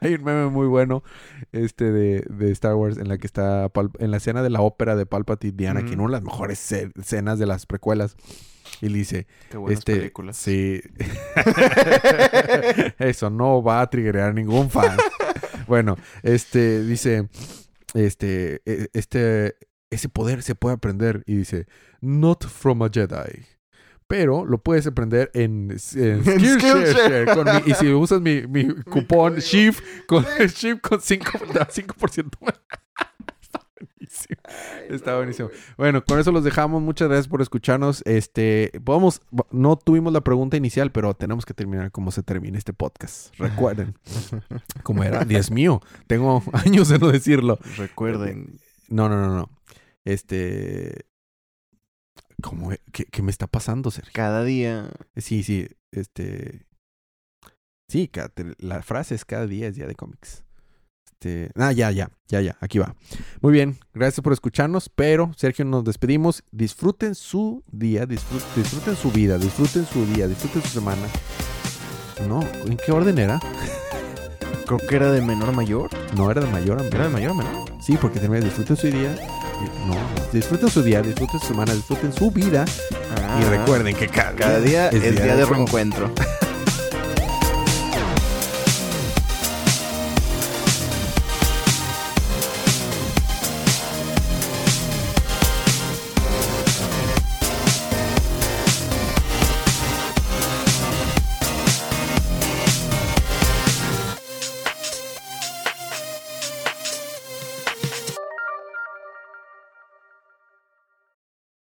Hay un meme muy bueno este de, de Star Wars en la que está Pal- en la escena de la ópera de Palpatine y Anakin, Ujú. una de las mejores ce- escenas de las precuelas. Y le dice, Qué buenas este, películas. sí. Eso no va a triggerar ningún fan. bueno, este dice, este, e- este, ese poder se puede aprender y dice, not from a Jedi. Pero lo puedes aprender en, en Skillshare. Skillshare. con mi- y si usas mi, mi cupón. SHIFT con SHIFT con 5%, 5% Está buenísimo. Bueno, con eso los dejamos. Muchas gracias por escucharnos. Este, vamos, no tuvimos la pregunta inicial, pero tenemos que terminar como se termina este podcast. Recuerden. ¿Cómo era? Dios mío, tengo años de no decirlo. Recuerden. No, no, no, no. Este. ¿Cómo? ¿Qué, qué me está pasando, Sergio? Cada día. Sí, sí. Este. Sí, la frase es cada día es día de cómics. Este. Ah, ya, ya, ya, ya. Aquí va. Muy bien. Gracias por escucharnos. Pero, Sergio, nos despedimos. Disfruten su día, disfruten, disfruten su vida, disfruten su día, disfruten su semana. No, ¿en qué orden era? Creo que era de menor a mayor. No era de mayor a menor. Era de mayor a menor. Sí, porque también disfruten su día. No, disfruten su día, disfruten su semana, disfruten su vida. y recuerden que cada, Cada día es, día, de reencuentro.